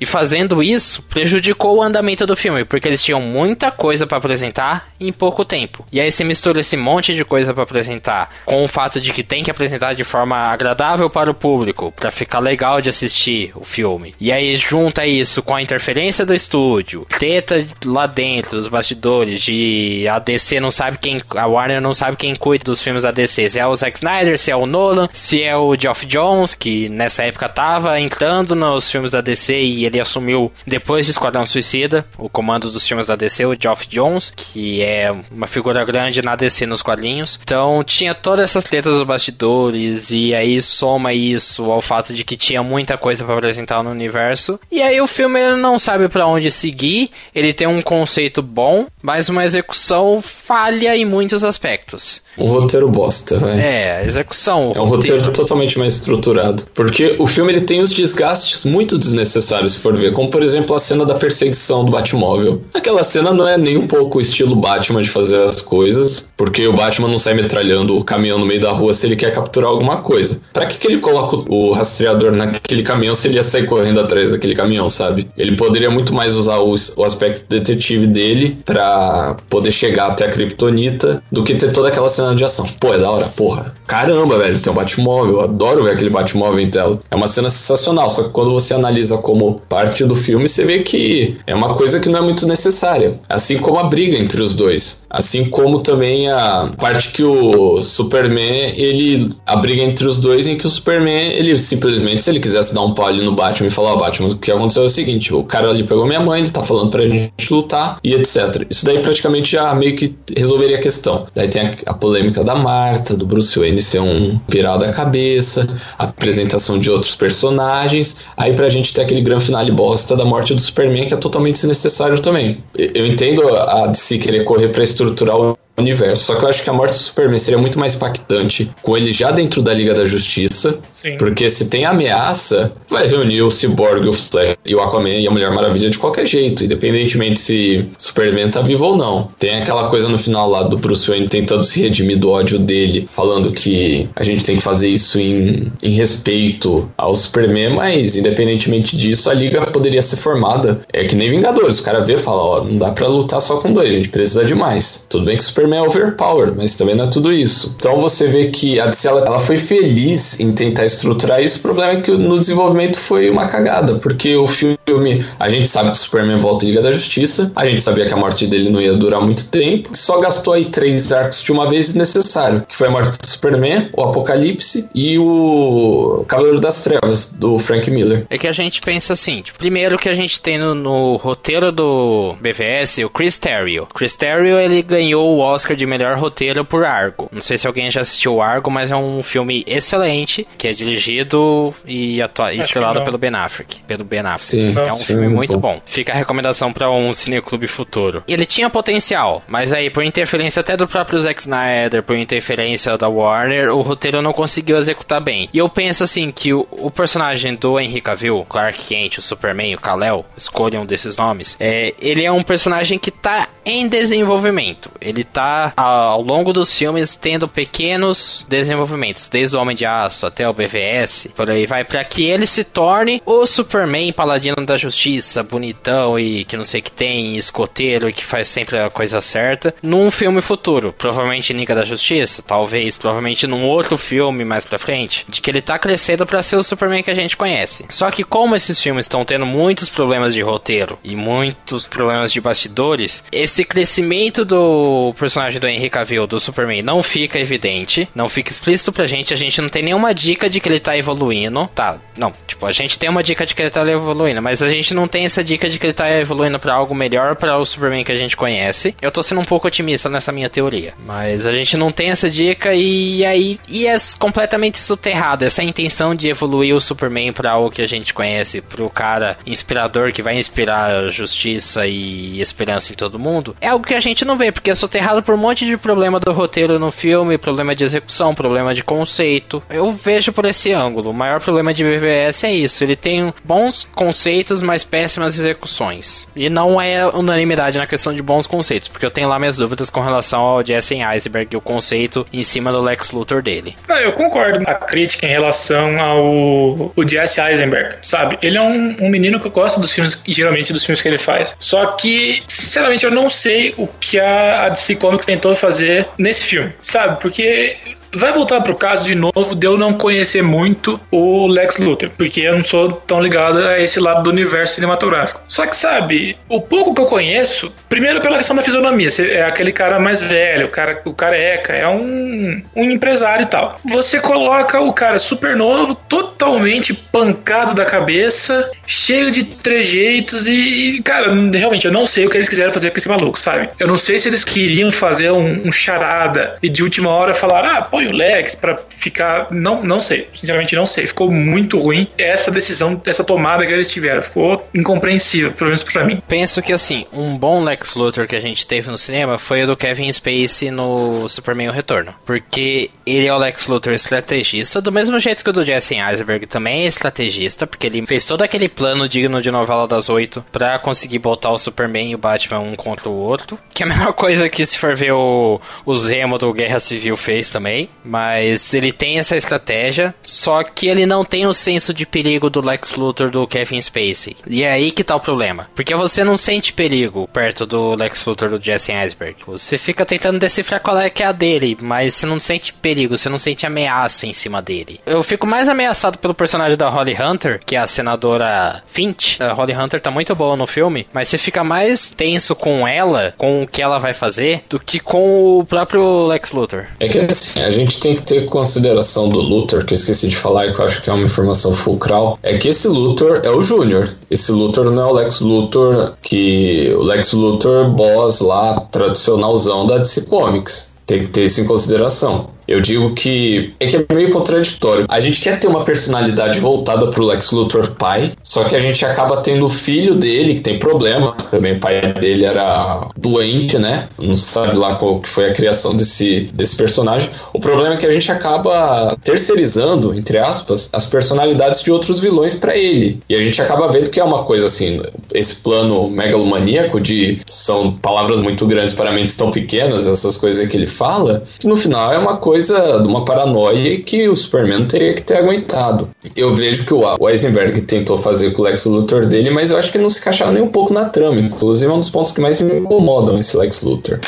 E fazendo isso, prejudicou o andamento do filme, porque eles tinham muita coisa para apresentar em pouco tempo. E aí você mistura esse monte de coisa para apresentar com o fato de que tem que apresentar de forma agradável para o público, para ficar legal de assistir o filme. E aí junta isso com a interferência do estúdio, treta lá dentro dos bastidores de a DC não sabe quem, a Warner não sabe quem cuida dos filmes da DC, se é o Zack Snyder, se é o Nolan, se é o Geoff Jones, que nessa época tava entrando nos filmes da DC e ele assumiu depois de Esquadrão Suicida o comando dos filmes da DC, o Geoff Jones, que é uma figura grande na DC nos quadrinhos. Então tinha todas essas letras dos bastidores e aí soma isso ao fato de que tinha muita coisa para apresentar no universo. E aí o filme ele não sabe para onde seguir, ele tem um conceito bom, mas uma execução falha em muitos aspectos. Um roteiro bosta, velho. É, execução. É um roteiro, roteiro totalmente mais estruturado. Porque o filme ele tem os desgastes muito desnecessários for ver, como por exemplo a cena da perseguição do Batmóvel. Aquela cena não é nem um pouco o estilo Batman de fazer as coisas, porque o Batman não sai metralhando o caminhão no meio da rua se ele quer capturar alguma coisa. Para que, que ele coloca o rastreador naquele caminhão se ele ia sair correndo atrás daquele caminhão, sabe? Ele poderia muito mais usar o, o aspecto detetive dele para poder chegar até a Kryptonita do que ter toda aquela cena de ação. Pô, é da hora, porra. Caramba, velho, tem um Batmóvel, eu adoro ver aquele Batmóvel em tela. É uma cena sensacional, só que quando você analisa como parte do filme, você vê que é uma coisa que não é muito necessária. Assim como a briga entre os dois. Assim como também a parte que o Superman, ele. A briga entre os dois, em que o Superman, ele simplesmente, se ele quisesse dar um pau ali no Batman e falar, oh, Batman, o que aconteceu é o seguinte: o cara ali pegou minha mãe, ele tá falando pra gente lutar e etc. Isso daí praticamente já meio que resolveria a questão. Daí tem a, a polêmica da Marta, do Bruce Wayne ser um pirado da cabeça, a apresentação de outros personagens. Aí pra gente ter aquele grande finale bosta da morte do Superman, que é totalmente desnecessário também. Eu entendo a DC querer correr para estruturar o universo. Só que eu acho que a morte do Superman seria muito mais impactante com ele já dentro da Liga da Justiça. Sim. Porque se tem ameaça, vai reunir o Cyborg, o Flash e o Aquaman e a Mulher Maravilha de qualquer jeito, independentemente se Superman tá vivo ou não. Tem aquela coisa no final lá do Bruce Wayne tentando se redimir do ódio dele, falando que a gente tem que fazer isso em, em respeito ao Superman, mas independentemente disso, a Liga poderia ser formada. É que nem Vingadores, o cara vê e fala, ó, não dá pra lutar só com dois, a gente precisa de mais. Tudo bem que o Superman Superman é overpowered, mas também não é tudo isso. Então você vê que a DC ela, ela foi feliz em tentar estruturar isso. O problema é que no desenvolvimento foi uma cagada, porque o filme, a gente sabe que o Superman volta em Liga da Justiça, a gente sabia que a morte dele não ia durar muito tempo, só gastou aí três arcos de uma vez necessário, que foi a morte do Superman, o Apocalipse e o Cavaleiro das Trevas, do Frank Miller. É que a gente pensa assim, tipo, primeiro que a gente tem no, no roteiro do BVS o Chris Terrio. Chris Terrio, ele ganhou o Oscar Oscar de melhor roteiro por Argo. Não sei se alguém já assistiu Argo, mas é um filme excelente, que é dirigido e estrelado pelo Ben Affleck. Pelo Ben Affleck. Sim, é um sim, filme muito bom. bom. Fica a recomendação para um cineclube futuro. Ele tinha potencial, mas aí, por interferência até do próprio Zack Snyder, por interferência da Warner, o roteiro não conseguiu executar bem. E eu penso assim que o, o personagem do Henry Cavill, Clark Kent, o Superman, o Kal-El, escolham desses nomes, é, ele é um personagem que tá em desenvolvimento. Ele tá ao longo dos filmes tendo pequenos desenvolvimentos, desde o Homem de Aço até o BVS, por aí vai, para que ele se torne o Superman paladino da justiça, bonitão e que não sei o que tem, escoteiro e que faz sempre a coisa certa, num filme futuro, provavelmente Liga da Justiça, talvez, provavelmente num outro filme mais pra frente, de que ele tá crescendo para ser o Superman que a gente conhece. Só que como esses filmes estão tendo muitos problemas de roteiro e muitos problemas de bastidores, esse crescimento do personagem do Henry Cavill, do Superman, não fica evidente, não fica explícito pra gente, a gente não tem nenhuma dica de que ele tá evoluindo. Tá, não, tipo, a gente tem uma dica de que ele tá evoluindo, mas a gente não tem essa dica de que ele tá evoluindo para algo melhor para o Superman que a gente conhece. Eu tô sendo um pouco otimista nessa minha teoria, mas a gente não tem essa dica e aí e é completamente soterrado essa intenção de evoluir o Superman para algo que a gente conhece, pro cara inspirador que vai inspirar justiça e esperança em todo mundo. É algo que a gente não vê porque é soterrado por um monte de problema do roteiro no filme, problema de execução, problema de conceito. Eu vejo por esse ângulo. O maior problema de BVS é isso, ele tem bons conceitos, mas péssimas execuções. E não é unanimidade na questão de bons conceitos, porque eu tenho lá minhas dúvidas com relação ao Jesse Eisenberg e o conceito em cima do Lex Luthor dele. Não, eu concordo a crítica em relação ao o Jesse Eisenberg, sabe? Ele é um, um menino que eu gosto dos filmes, geralmente dos filmes que ele faz. Só que, sinceramente, eu não sei o que a, DC Comics tentou fazer nesse filme, sabe? Porque Vai voltar pro caso de novo de eu não conhecer muito o Lex Luthor, porque eu não sou tão ligado a esse lado do universo cinematográfico. Só que, sabe, o pouco que eu conheço, primeiro pela questão da fisionomia, é aquele cara mais velho, o cara o careca, é um, um empresário e tal. Você coloca o cara super novo, totalmente pancado da cabeça, cheio de trejeitos e, cara, realmente eu não sei o que eles quiseram fazer com esse maluco, sabe? Eu não sei se eles queriam fazer um, um charada e de última hora falar, ah, pô, põe o Lex para ficar. Não, não sei. Sinceramente, não sei. Ficou muito ruim essa decisão, essa tomada que eles tiveram. Ficou incompreensível, pelo menos pra mim. Penso que, assim, um bom Lex Luthor que a gente teve no cinema foi o do Kevin Spacey no Superman O Retorno. Porque ele é o Lex Luthor estrategista, do mesmo jeito que o do Jesse Eisenberg também é estrategista, porque ele fez todo aquele plano digno de novela das oito para conseguir botar o Superman e o Batman um contra o outro. Que é a mesma coisa que se for ver o, o Zemo do Guerra Civil fez também. Mas ele tem essa estratégia, só que ele não tem o senso de perigo do Lex Luthor do Kevin Spacey. E é aí que tá o problema. Porque você não sente perigo perto do Lex Luthor do Jesse Eisenberg. Você fica tentando decifrar qual é que é a dele, mas você não sente perigo, você não sente ameaça em cima dele. Eu fico mais ameaçado pelo personagem da Holly Hunter, que é a senadora Finch. A Holly Hunter tá muito boa no filme, mas você fica mais tenso com ela, com o que ela vai fazer, do que com o próprio Lex Luthor. É que assim, a gente tem que ter consideração do Luthor, que eu esqueci de falar e que eu acho que é uma informação fulcral, é que esse Luthor é o Júnior. Esse Luthor não é o Lex Luthor que. O Lex Luthor boss lá, tradicionalzão da DC Comics. Tem que ter isso em consideração. Eu digo que é que é meio contraditório. A gente quer ter uma personalidade voltada pro Lex Luthor pai, só que a gente acaba tendo o filho dele que tem problema. Também o pai dele era doente, né? Não sabe lá qual que foi a criação desse, desse personagem. O problema é que a gente acaba terceirizando, entre aspas, as personalidades de outros vilões para ele. E a gente acaba vendo que é uma coisa assim, esse plano megalomaníaco de são palavras muito grandes para mentes tão pequenas, essas coisas que ele fala, que no final é uma coisa coisa, de uma paranoia que o Superman teria que ter aguentado. Eu vejo que o Eisenberg tentou fazer com o Lex Luthor dele, mas eu acho que não se encaixava nem um pouco na trama. Inclusive, é um dos pontos que mais me incomodam esse Lex Luthor.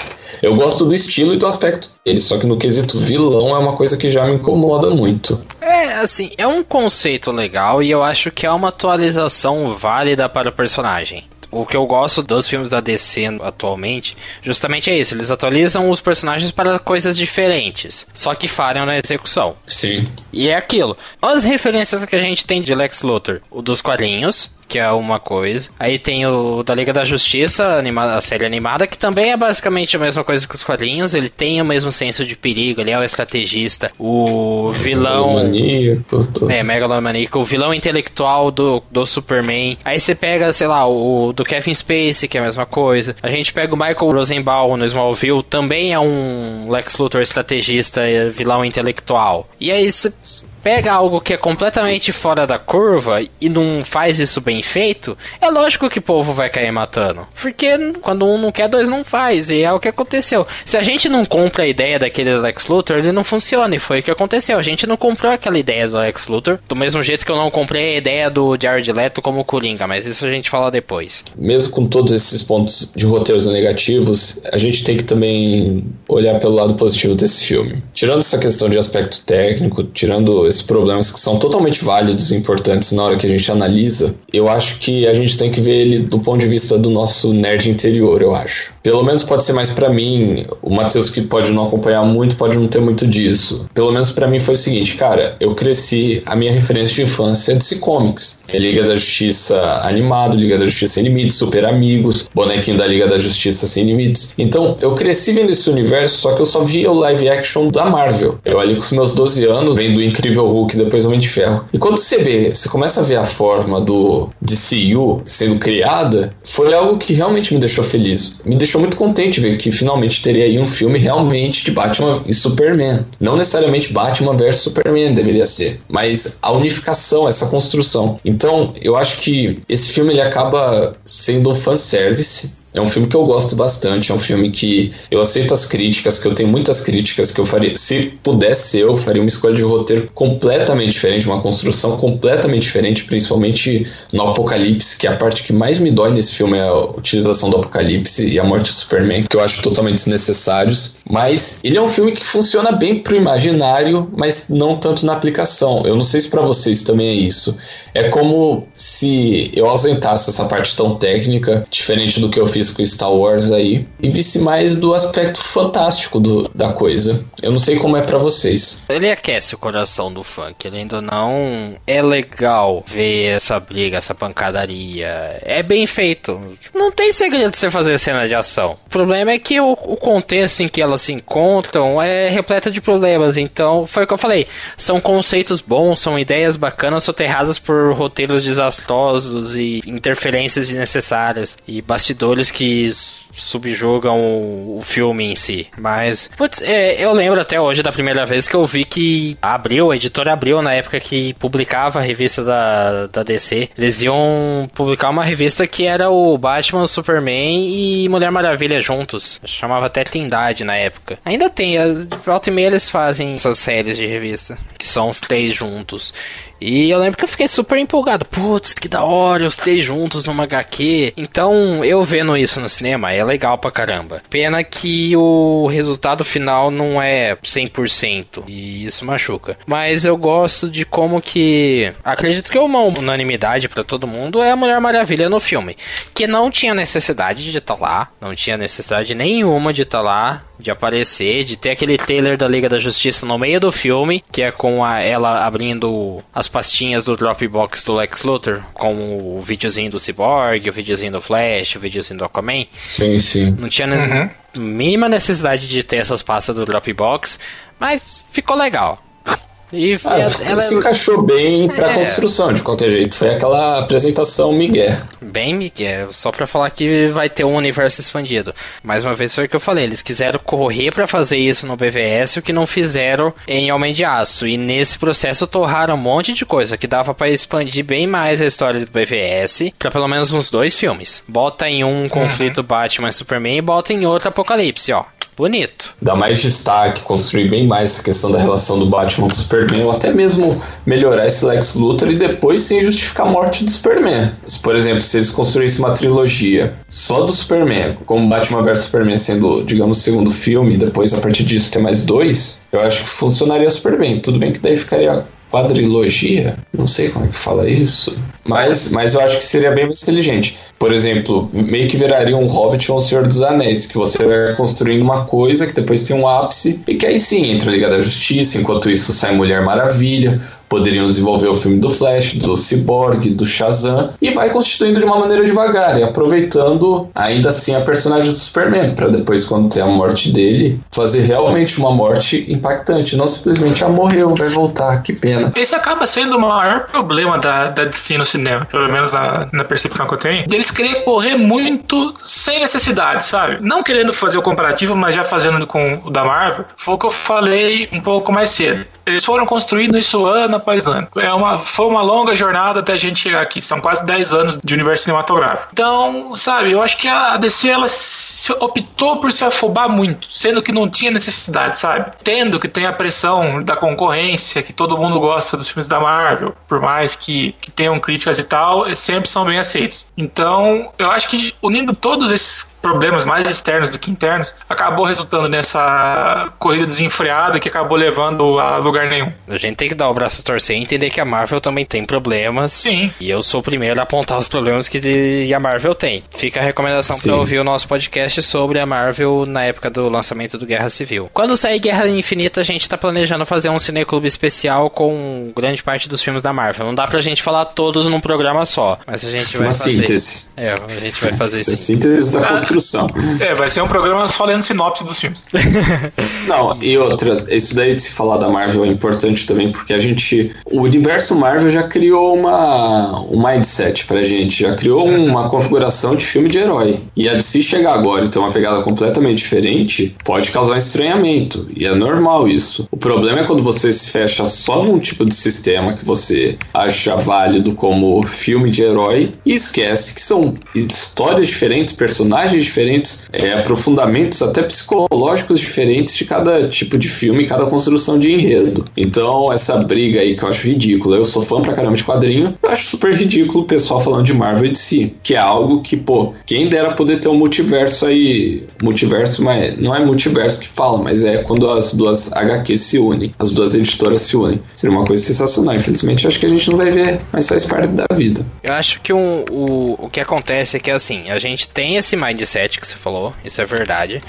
Eu gosto do estilo e do aspecto dele, só que no quesito vilão é uma coisa que já me incomoda muito. É, assim, é um conceito legal e eu acho que é uma atualização válida para o personagem o que eu gosto dos filmes da DC atualmente, justamente é isso. Eles atualizam os personagens para coisas diferentes, só que falham na execução. Sim. E é aquilo. As referências que a gente tem de Lex Luthor, o dos quadrinhos, que é uma coisa. Aí tem o da Liga da Justiça, a série animada, que também é basicamente a mesma coisa que os quadrinhos. Ele tem o mesmo senso de perigo, ele é o estrategista, o vilão. Megalomaníaco. É, megalomaníaco, o vilão intelectual do, do Superman. Aí você pega, sei lá, o do Kevin Spacey, que é a mesma coisa. A gente pega o Michael Rosenbaum no Smallville, também é um Lex Luthor estrategista, vilão intelectual. E aí você pega algo que é completamente fora da curva e não faz isso bem feito, é lógico que o povo vai cair matando. Porque quando um não quer, dois não faz. E é o que aconteceu. Se a gente não compra a ideia daquele Lex Luthor, ele não funciona. E foi o que aconteceu. A gente não comprou aquela ideia do Lex Luthor. Do mesmo jeito que eu não comprei a ideia do Jared Leto como Coringa. Mas isso a gente fala depois. Mesmo com todos esses pontos de roteiros negativos, a gente tem que também olhar pelo lado positivo desse filme. Tirando essa questão de aspecto técnico, tirando esses problemas que são totalmente válidos e importantes na hora que a gente analisa, eu acho que a gente tem que ver ele do ponto de vista do nosso nerd interior, eu acho. Pelo menos pode ser mais para mim, o Matheus que pode não acompanhar muito, pode não ter muito disso. Pelo menos para mim foi o seguinte, cara, eu cresci, a minha referência de infância é DC Comics. É Liga da Justiça animado, Liga da Justiça sem limites, Super Amigos, bonequinho da Liga da Justiça sem limites. Então, eu cresci vendo esse universo, só que eu só via o live action da Marvel. Eu ali com os meus 12 anos, vendo o Incrível Hulk depois Homem de Ferro. E quando você vê, você começa a ver a forma do DCU sendo criada, foi algo que realmente me deixou feliz. Me deixou muito contente ver que finalmente teria aí um filme realmente de Batman e Superman. Não necessariamente Batman versus Superman deveria ser, mas a unificação, essa construção. Então, eu acho que esse filme ele acaba sendo um fanservice é um filme que eu gosto bastante, é um filme que eu aceito as críticas, que eu tenho muitas críticas que eu faria. Se pudesse eu faria uma escolha de roteiro completamente diferente, uma construção completamente diferente, principalmente no Apocalipse, que é a parte que mais me dói nesse filme é a utilização do Apocalipse e a morte do Superman, que eu acho totalmente desnecessários. Mas ele é um filme que funciona bem pro imaginário, mas não tanto na aplicação. Eu não sei se para vocês também é isso. É como se eu ausentasse essa parte tão técnica, diferente do que eu fiz fiz com Star Wars aí e visse mais do aspecto fantástico do, da coisa. Eu não sei como é para vocês. Ele aquece o coração do fã, querendo não é legal ver essa briga, essa pancadaria. É bem feito. Não tem segredo de você fazer cena de ação. O problema é que o, o contexto em que elas se encontram é repleto de problemas. Então, foi o que eu falei. São conceitos bons, são ideias bacanas soterradas por roteiros desastrosos e interferências desnecessárias e bastidores que subjugam o, filme em si. Mas, putz, é, eu lembro até hoje da primeira vez que eu vi que abriu, a editora abriu na época que publicava a revista da, da DC. Eles iam publicar uma revista que era o Batman, Superman e Mulher Maravilha juntos. Chamava até Trindade na época. Ainda tem, volta e meia eles fazem essas séries de revista, que são os três juntos. E eu lembro que eu fiquei super empolgado. Putz, que da hora, os três juntos numa HQ. Então, eu vendo isso no cinema é legal pra caramba. Pena que o resultado final não é 100%. E isso machuca. Mas eu gosto de como que. Acredito que é uma unanimidade para todo mundo é a Mulher Maravilha no filme. Que não tinha necessidade de estar tá lá. Não tinha necessidade nenhuma de estar tá lá de aparecer, de ter aquele trailer da Liga da Justiça no meio do filme, que é com a, ela abrindo as pastinhas do Dropbox do Lex Luthor, com o videozinho do Cyborg, o videozinho do Flash, o videozinho do Aquaman. Sim, sim. Não tinha uhum. mínima necessidade de ter essas pastas do Dropbox, mas ficou legal. E ah, ela se encaixou bem pra é. construção, de qualquer jeito. Foi aquela apresentação Miguel. Bem Miguel, só pra falar que vai ter um universo expandido. Mais uma vez foi o que eu falei, eles quiseram correr para fazer isso no BVS, o que não fizeram em Homem de Aço. E nesse processo torraram um monte de coisa que dava para expandir bem mais a história do BVS para pelo menos uns dois filmes. Bota em um conflito uhum. Batman e Superman e bota em outro Apocalipse, ó bonito. Dá mais destaque, construir bem mais essa questão da relação do Batman com o Superman, ou até mesmo melhorar esse Lex Luthor e depois sim justificar a morte do Superman. Se, por exemplo, se eles construíssem uma trilogia só do Superman, como Batman vs Superman sendo, digamos, o segundo filme, depois a partir disso ter mais dois, eu acho que funcionaria super bem. Tudo bem que daí ficaria quadrilogia, não sei como é que fala isso, mas, mas eu acho que seria bem mais inteligente. Por exemplo, meio que viraria um Hobbit ou um Senhor dos Anéis, que você vai construindo uma coisa que depois tem um ápice, e que aí sim entra a Liga da Justiça, enquanto isso sai Mulher Maravilha, poderiam desenvolver o filme do Flash, do Cyborg, do Shazam e vai constituindo de uma maneira devagar e aproveitando ainda assim a personagem do Superman para depois quando tem a morte dele fazer realmente uma morte impactante, não simplesmente ah morreu, vai voltar, que pena. Esse acaba sendo o maior problema da, da DC no cinema, pelo menos na, na percepção que eu tenho, deles querer correr muito sem necessidade, sabe? Não querendo fazer o comparativo, mas já fazendo com o da Marvel, foi o que eu falei um pouco mais cedo Eles foram construindo isso ano após ano. É uma, foi uma longa jornada até a gente chegar aqui. São quase 10 anos de universo cinematográfico. Então, sabe, eu acho que a DC ela optou por se afobar muito, sendo que não tinha necessidade, sabe? Tendo que tem a pressão da concorrência, que todo mundo gosta dos filmes da Marvel, por mais que, que tenham críticas e tal, sempre são bem aceitos. Então, eu acho que unindo todos esses problemas mais externos do que internos, acabou resultando nessa corrida desenfreada que acabou levando a lugar nenhum. A gente tem que dar o braço a torcer e entender que a Marvel também tem problemas. Sim. E eu sou o primeiro a apontar os problemas que a Marvel tem. Fica a recomendação para ouvir o nosso podcast sobre a Marvel na época do lançamento do Guerra Civil. Quando sair Guerra Infinita, a gente tá planejando fazer um cineclube especial com grande parte dos filmes da Marvel. Não dá pra gente falar todos num programa só, mas a gente vai Uma fazer. síntese. É, a gente vai fazer isso. síntese da É, vai ser um programa só lendo sinopse dos filmes. Não, e outras, isso daí de se falar da Marvel é importante também, porque a gente. O universo Marvel já criou uma, um mindset pra gente, já criou uma configuração de filme de herói. E a DC chegar agora e ter uma pegada completamente diferente pode causar um estranhamento. E é normal isso. O problema é quando você se fecha só num tipo de sistema que você acha válido como filme de herói e esquece que são histórias diferentes, personagens diferentes, é, aprofundamentos até psicológicos diferentes de cada tipo de filme, cada construção de enredo. Então, essa briga aí que eu acho ridícula. Eu sou fã pra caramba de quadrinho, eu acho super ridículo o pessoal falando de Marvel e de si, que é algo que, pô, quem dera poder ter um multiverso aí. Multiverso, mas não é multiverso que fala, mas é quando as duas HQs se unem, as duas editoras se unem. Seria uma coisa sensacional. Infelizmente, acho que a gente não vai ver, mas faz parte da vida. Eu acho que um, o, o que acontece é que assim, a gente tem esse mindset que você falou, isso é verdade.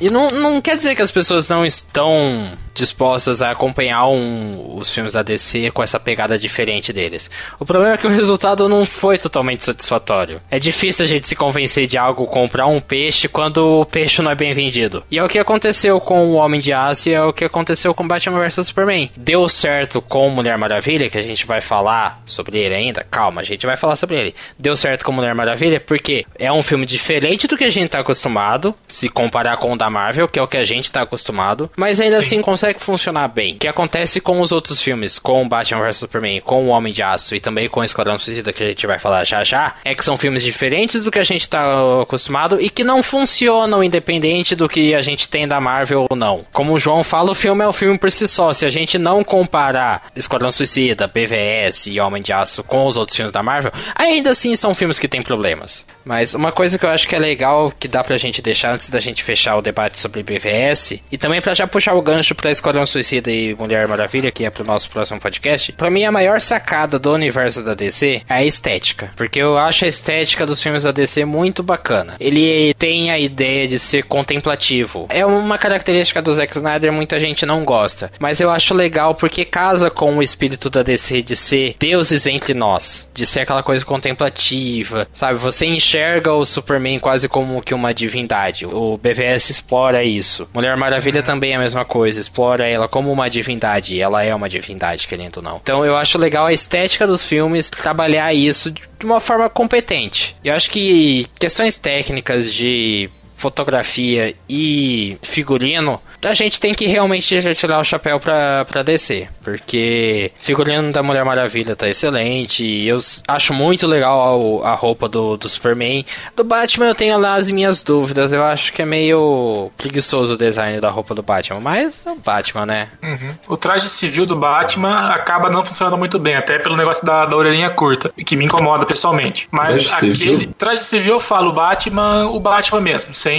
E não, não quer dizer que as pessoas não estão dispostas a acompanhar um, os filmes da DC com essa pegada diferente deles. O problema é que o resultado não foi totalmente satisfatório. É difícil a gente se convencer de algo comprar um peixe quando o peixe não é bem vendido. E é o que aconteceu com o Homem de Aço e é o que aconteceu com Batman vs Superman. Deu certo com Mulher Maravilha, que a gente vai falar sobre ele ainda. Calma, a gente vai falar sobre ele. Deu certo com Mulher Maravilha porque é um filme diferente do que a gente tá acostumado, se comparar com o da Marvel, que é o que a gente tá acostumado, mas ainda Sim. assim consegue funcionar bem. O que acontece com os outros filmes, com Batman vs Superman, com o Homem de Aço e também com Esquadrão Suicida, que a gente vai falar já já, é que são filmes diferentes do que a gente tá acostumado e que não funcionam independente do que a gente tem da Marvel ou não. Como o João fala, o filme é o filme por si só. Se a gente não comparar Esquadrão Suicida, BVS e Homem de Aço com os outros filmes da Marvel, ainda assim são filmes que têm problemas. Mas uma coisa que eu acho que é legal, que dá pra gente deixar antes da gente fechar o debate sobre BVS, e também pra já puxar o gancho pra Esquadrão Suicida e Mulher Maravilha, que é pro nosso próximo podcast, pra mim a maior sacada do universo da DC é a estética. Porque eu acho a estética dos filmes da DC muito bacana. Ele tem a ideia de ser contemplativo. É uma característica do Zack Snyder, muita gente não gosta. Mas eu acho legal porque casa com o espírito da DC de ser deuses entre nós. De ser aquela coisa contemplativa, sabe? Você enxerga o Superman quase como que uma divindade. O BVS explora isso. Mulher Maravilha também é a mesma coisa, explora ela como uma divindade. Ela é uma divindade, querendo ou não. Então eu acho legal a estética dos filmes trabalhar isso de uma forma competente. Eu acho que questões técnicas de fotografia e figurino, a gente tem que realmente já tirar o chapéu pra, pra descer. Porque figurino da Mulher Maravilha tá excelente. e Eu acho muito legal a, a roupa do, do Superman. Do Batman eu tenho lá as minhas dúvidas. Eu acho que é meio preguiçoso o design da roupa do Batman. Mas é o Batman, né? Uhum. O traje civil do Batman acaba não funcionando muito bem, até pelo negócio da, da orelhinha curta, que me incomoda pessoalmente. Mas Traje aquele civil? traje civil eu falo Batman, o Batman mesmo, sem.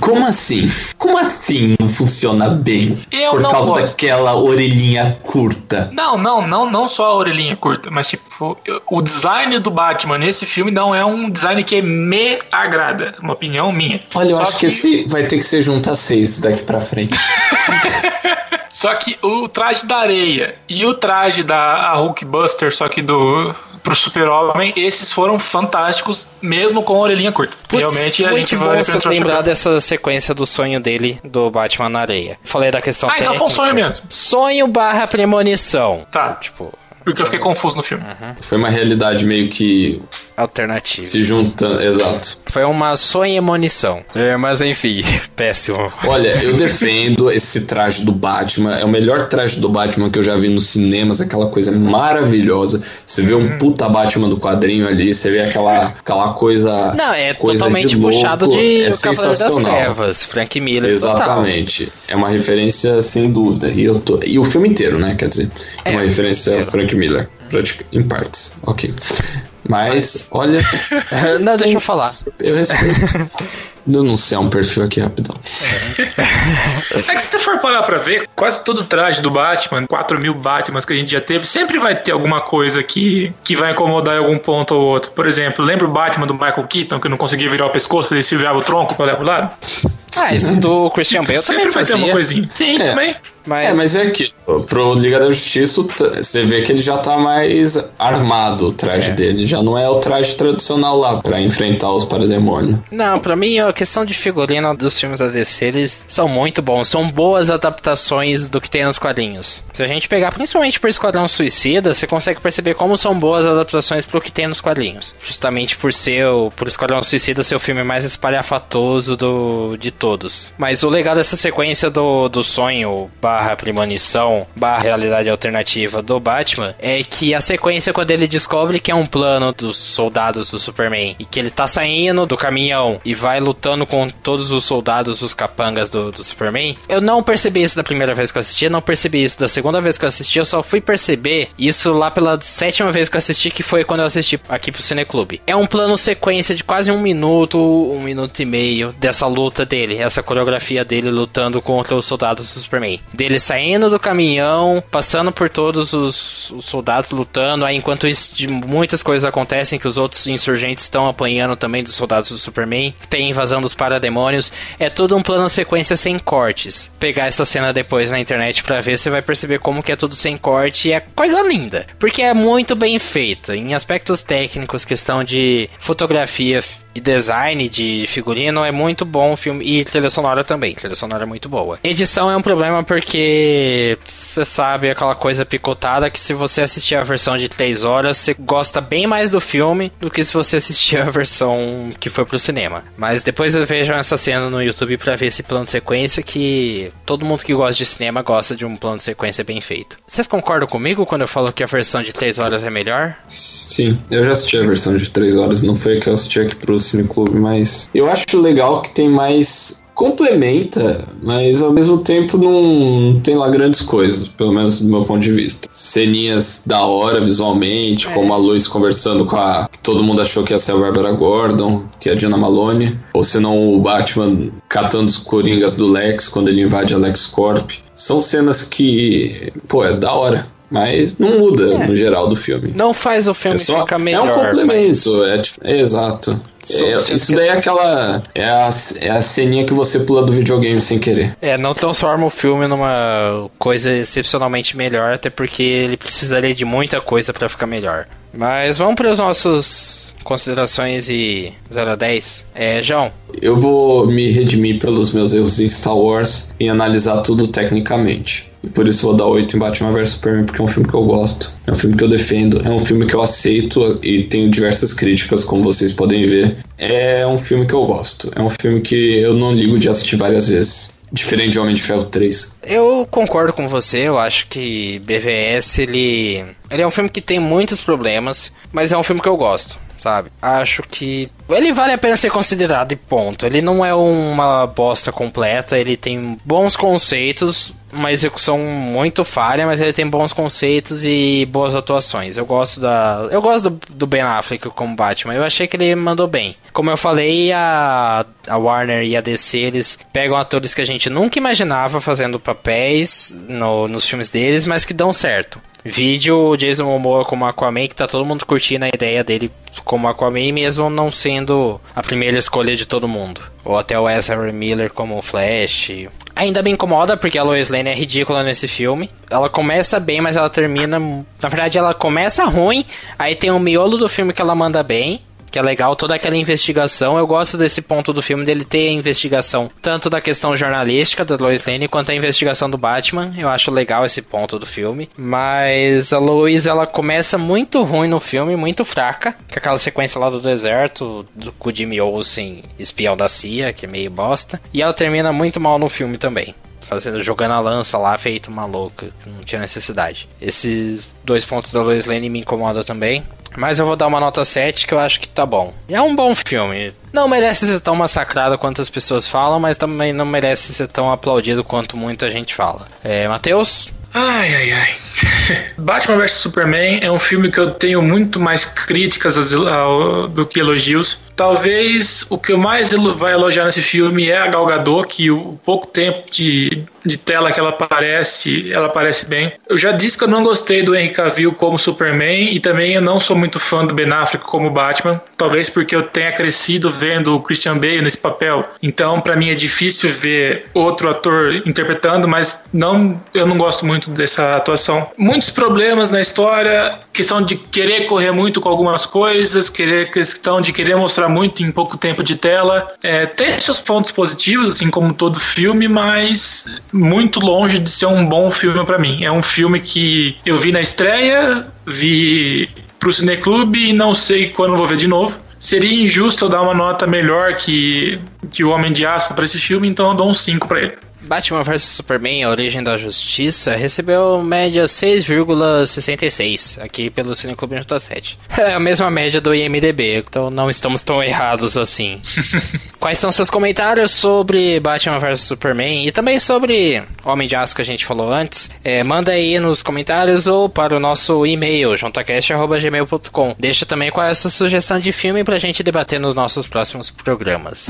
Como assim? Como assim não funciona bem? Eu Por causa gosto. daquela orelhinha curta. Não, não, não, não só a orelhinha curta, mas tipo, o design do Batman nesse filme não é um design que me agrada, uma opinião minha. Olha, eu Só acho que esse vai ter que ser junta seis daqui pra frente. Só que o traje da areia e o traje da a Hulkbuster, só que do pro Super-Homem, esses foram fantásticos, mesmo com a orelhinha curta. Putz, Realmente a gente bom vai o lembrar dessa sequência do sonho dele, do Batman na areia. Falei da questão Ah, então técnica. foi um sonho mesmo. Sonho barra premonição. Tá. Tipo, Porque eu fiquei confuso no filme. Foi uma realidade meio que alternativa. se juntando. Exato. Foi uma sonha-emonição. É, mas enfim, péssimo. Olha, eu defendo esse traje do Batman. É o melhor traje do Batman que eu já vi nos cinemas. Aquela coisa maravilhosa. Você vê um Uhum. puta Batman do quadrinho ali. Você vê aquela, aquela coisa. Não, é coisa totalmente de louco. puxado de É O Cavaleiro das sensacional. Trevas, Frank Miller. total. Exatamente. É uma referência sem dúvida. E, eu tô... e o filme inteiro, né? Quer dizer, é, É, uma o referência Frank Miller. Pratica- Em partes. Ok. Mas, olha. Não, deixa eu falar. Eu respeito. Denunciar um perfil aqui rapidão. É que se você for parar pra ver, quase todo traje do Batman, 4 mil Batmans que a gente já teve, sempre vai ter alguma coisa que, que vai incomodar em algum ponto ou outro. Por exemplo, lembra o Batman do Michael Keaton, que não conseguia virar o pescoço, ele se virava o tronco pra olhar pro lado? Ah, isso do Christian Bale também sempre vai ter fazia. uma coisinha. Sim, É. também. Mas, É, mas é aquilo. Pro Liga da Justiça, você vê que ele já tá mais armado, o traje dele. Já não é o traje tradicional lá pra enfrentar os parademônios. Não, pra mim a questão de figurino dos filmes da DC, eles são muito bons. São boas adaptações do que tem nos quadrinhos. Se a gente pegar principalmente por Esquadrão Suicida, você consegue perceber como são boas adaptações pro que tem nos quadrinhos. Justamente por ser, o, por Esquadrão Suicida ser o filme mais espalhafatoso do, de todos. Mas o legal dessa sequência do, do sonho barra premonição barra realidade alternativa do Batman é que a sequência quando ele descobre que é um plano dos soldados do Superman e que ele tá saindo do caminhão e vai lutando com todos os soldados, os capangas do, do Superman. Eu não percebi isso da primeira vez que eu assisti, não percebi isso da segunda vez que eu assisti, eu só fui perceber isso lá pela sétima vez que eu assisti, que foi quando eu assisti aqui pro Cineclube. É um plano sequência de quase um minuto, um minuto e meio dessa luta dele, essa coreografia dele lutando contra os soldados do Superman. Dele saindo do caminhão, passando por todos os, os soldados lutando, aí enquanto isso, muitas coisas acontecem que os outros insurgentes estão apanhando também dos soldados do Superman, tem invasão dos parademônios, é tudo um plano sequência sem cortes. Pegar essa cena depois na internet pra ver, você vai perceber como que é tudo sem corte e é coisa linda, porque é muito bem feita em aspectos técnicos, questão de fotografia, e design de figurino é muito bom o filme e trilha sonora também. Trilha sonora é muito boa. Edição é um problema porque você sabe aquela coisa picotada que se você assistir a versão de 3 horas, você gosta bem mais do filme do que se você assistir a versão que foi pro cinema. Mas depois vejam essa cena no YouTube pra ver esse plano de sequência que todo mundo que gosta de cinema gosta de um plano de sequência bem feito. Vocês concordam comigo quando eu falo que a versão de 3 horas é melhor? Sim, eu já assisti a versão de 3 horas, não foi a que eu assisti aqui pro Cineclube, mas eu acho legal que tem mais. Complementa, mas ao mesmo tempo não tem lá grandes coisas, pelo menos do meu ponto de vista. Ceninhas da hora visualmente, como a Lois conversando com a. que todo mundo achou que ia ser a Barbara Gordon, que é a Diana Malone. Ou senão o Batman catando os coringas do Lex quando ele invade a LexCorp. São cenas que, pô, é da hora. Mas não muda É. no geral do filme. Não faz o filme É, só, ficar é melhor. um complemento, mas- é, tipo, é exato. É, isso daí é aquela. É a, é a ceninha que você pula do videogame sem querer. É, não transforma o filme numa coisa excepcionalmente melhor, até porque ele precisaria de muita coisa pra ficar melhor. Mas vamos para os nossos considerações e 0 a 10. É, João, Eu vou me redimir pelos meus erros em Star Wars e analisar tudo tecnicamente. Por isso vou dar 8 em Batman vs Superman, porque é um filme que eu gosto, é um filme que eu defendo, é um filme que eu aceito e tenho diversas críticas, como vocês podem ver. É um filme que eu gosto, é um filme que eu não ligo de assistir várias vezes. Diferente de Homem de Ferro 3. eu concordo com você, eu acho que BVS ele, ele é um filme que tem muitos problemas, mas é um filme que eu gosto. Sabe? Acho que ele vale a pena ser considerado e ponto. Ele não é uma bosta completa, ele tem bons conceitos, uma execução muito falha, mas ele tem bons conceitos e boas atuações. Eu gosto da. Eu gosto do, do Ben Affleck como Batman. Eu achei que ele mandou bem. Como eu falei, a, a Warner e a DC eles pegam atores que a gente nunca imaginava fazendo papéis no, nos filmes deles, mas que dão certo. Vídeo o Jason Momoa como Aquaman, que tá todo mundo curtindo a ideia dele como Aquaman, mesmo não sendo a primeira escolha de todo mundo. Ou até o Ezra Miller como Flash. Ainda me incomoda porque a Lois Lane é ridícula nesse filme. Ela começa bem, mas ela termina. Na verdade, ela começa ruim, aí tem um miolo do filme que ela manda bem. Que é legal toda aquela investigação. Eu gosto desse ponto do filme dele ter a investigação tanto da questão jornalística da Lois Lane quanto a investigação do Batman. Eu acho legal esse ponto do filme, mas a Lois ela começa muito ruim no filme, muito fraca, com aquela sequência lá do deserto, do, com o Olsen, espião da CIA, que é meio bosta, e ela termina muito mal no filme também fazendo, jogando a lança lá, feito uma louca. Não tinha necessidade. Esses dois pontos da Lois Lane me incomodam também. Mas eu vou dar uma nota 7 que eu acho que tá bom. É um bom filme. Não merece ser tão massacrado quanto as pessoas falam, mas também não merece ser tão aplaudido quanto muita gente fala. É, Matheus? Ai, ai, ai. Batman vs Superman é um filme que eu tenho muito mais críticas do que elogios. Talvez o que mais vai elogiar nesse filme é a Gal Gadot, que o pouco tempo de, de tela que ela aparece, ela aparece bem. Eu já disse que eu não gostei do Henry Cavill como Superman e também eu não sou muito fã do Ben Affleck como Batman, talvez porque eu tenha crescido vendo o Christian Bale nesse papel. Então, para mim é difícil ver outro ator interpretando, mas não, eu não gosto muito dessa atuação. Muitos problemas na história, questão de querer correr muito com algumas coisas, querer questão de querer mostrar muito em pouco tempo de tela. É, tem seus pontos positivos, assim como todo filme, mas muito longe de ser um bom filme para mim. É um filme que eu vi na estreia, vi pro Cineclube e não sei quando vou ver de novo. Seria injusto eu dar uma nota melhor que, que o Homem de Aço para esse filme, então eu dou um 5 para ele. Batman vs Superman, A Origem da Justiça, recebeu média 6,66 aqui pelo Cineclube J7. É a mesma média do IMDB, então não estamos tão errados assim. Quais são seus comentários sobre Batman vs Superman e também sobre Homem de Aço que a gente falou antes? É, manda aí nos comentários ou para o nosso e-mail, juntacast.gmail.com. Deixa também qual é a sua sugestão de filme pra gente debater nos nossos próximos programas.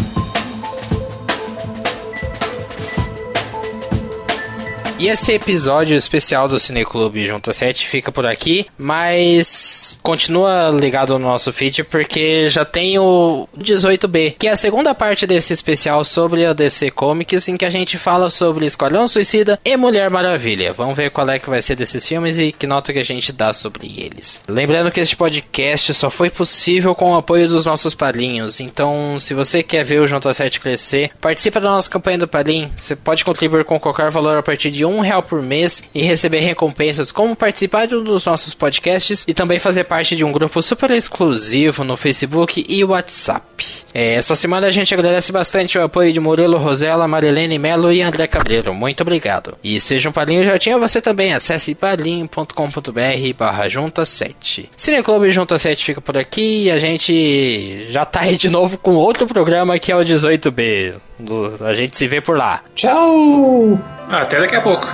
E esse episódio especial do Cineclube Junta 7 fica por aqui, mas continua ligado no nosso feed porque já tem o 18B, que é a segunda parte desse especial sobre a DC Comics, em que a gente fala sobre Esquadrão Suicida e Mulher Maravilha. Vamos ver qual é que vai ser desses filmes e que nota que a gente dá sobre eles. Lembrando que este podcast só foi possível com o apoio dos nossos padrinhos, então se você quer ver o Junta 7 crescer, participa da nossa campanha do Padrim. Você pode contribuir com qualquer valor a partir de um real por mês e receber recompensas como participar de um dos nossos podcasts e também fazer parte de um grupo super exclusivo no Facebook e WhatsApp. É, essa semana a gente agradece bastante o apoio de Murilo Rosella, Marilene Melo e André Cabreiro. Muito obrigado. E seja um padrinho já tinha você também. Acesse padrim.com.br barra junta 7. Cineclube Junta 7 fica por aqui e a gente já tá aí de novo com outro programa que é o 18B. A gente se vê por lá. Tchau! Até daqui a pouco.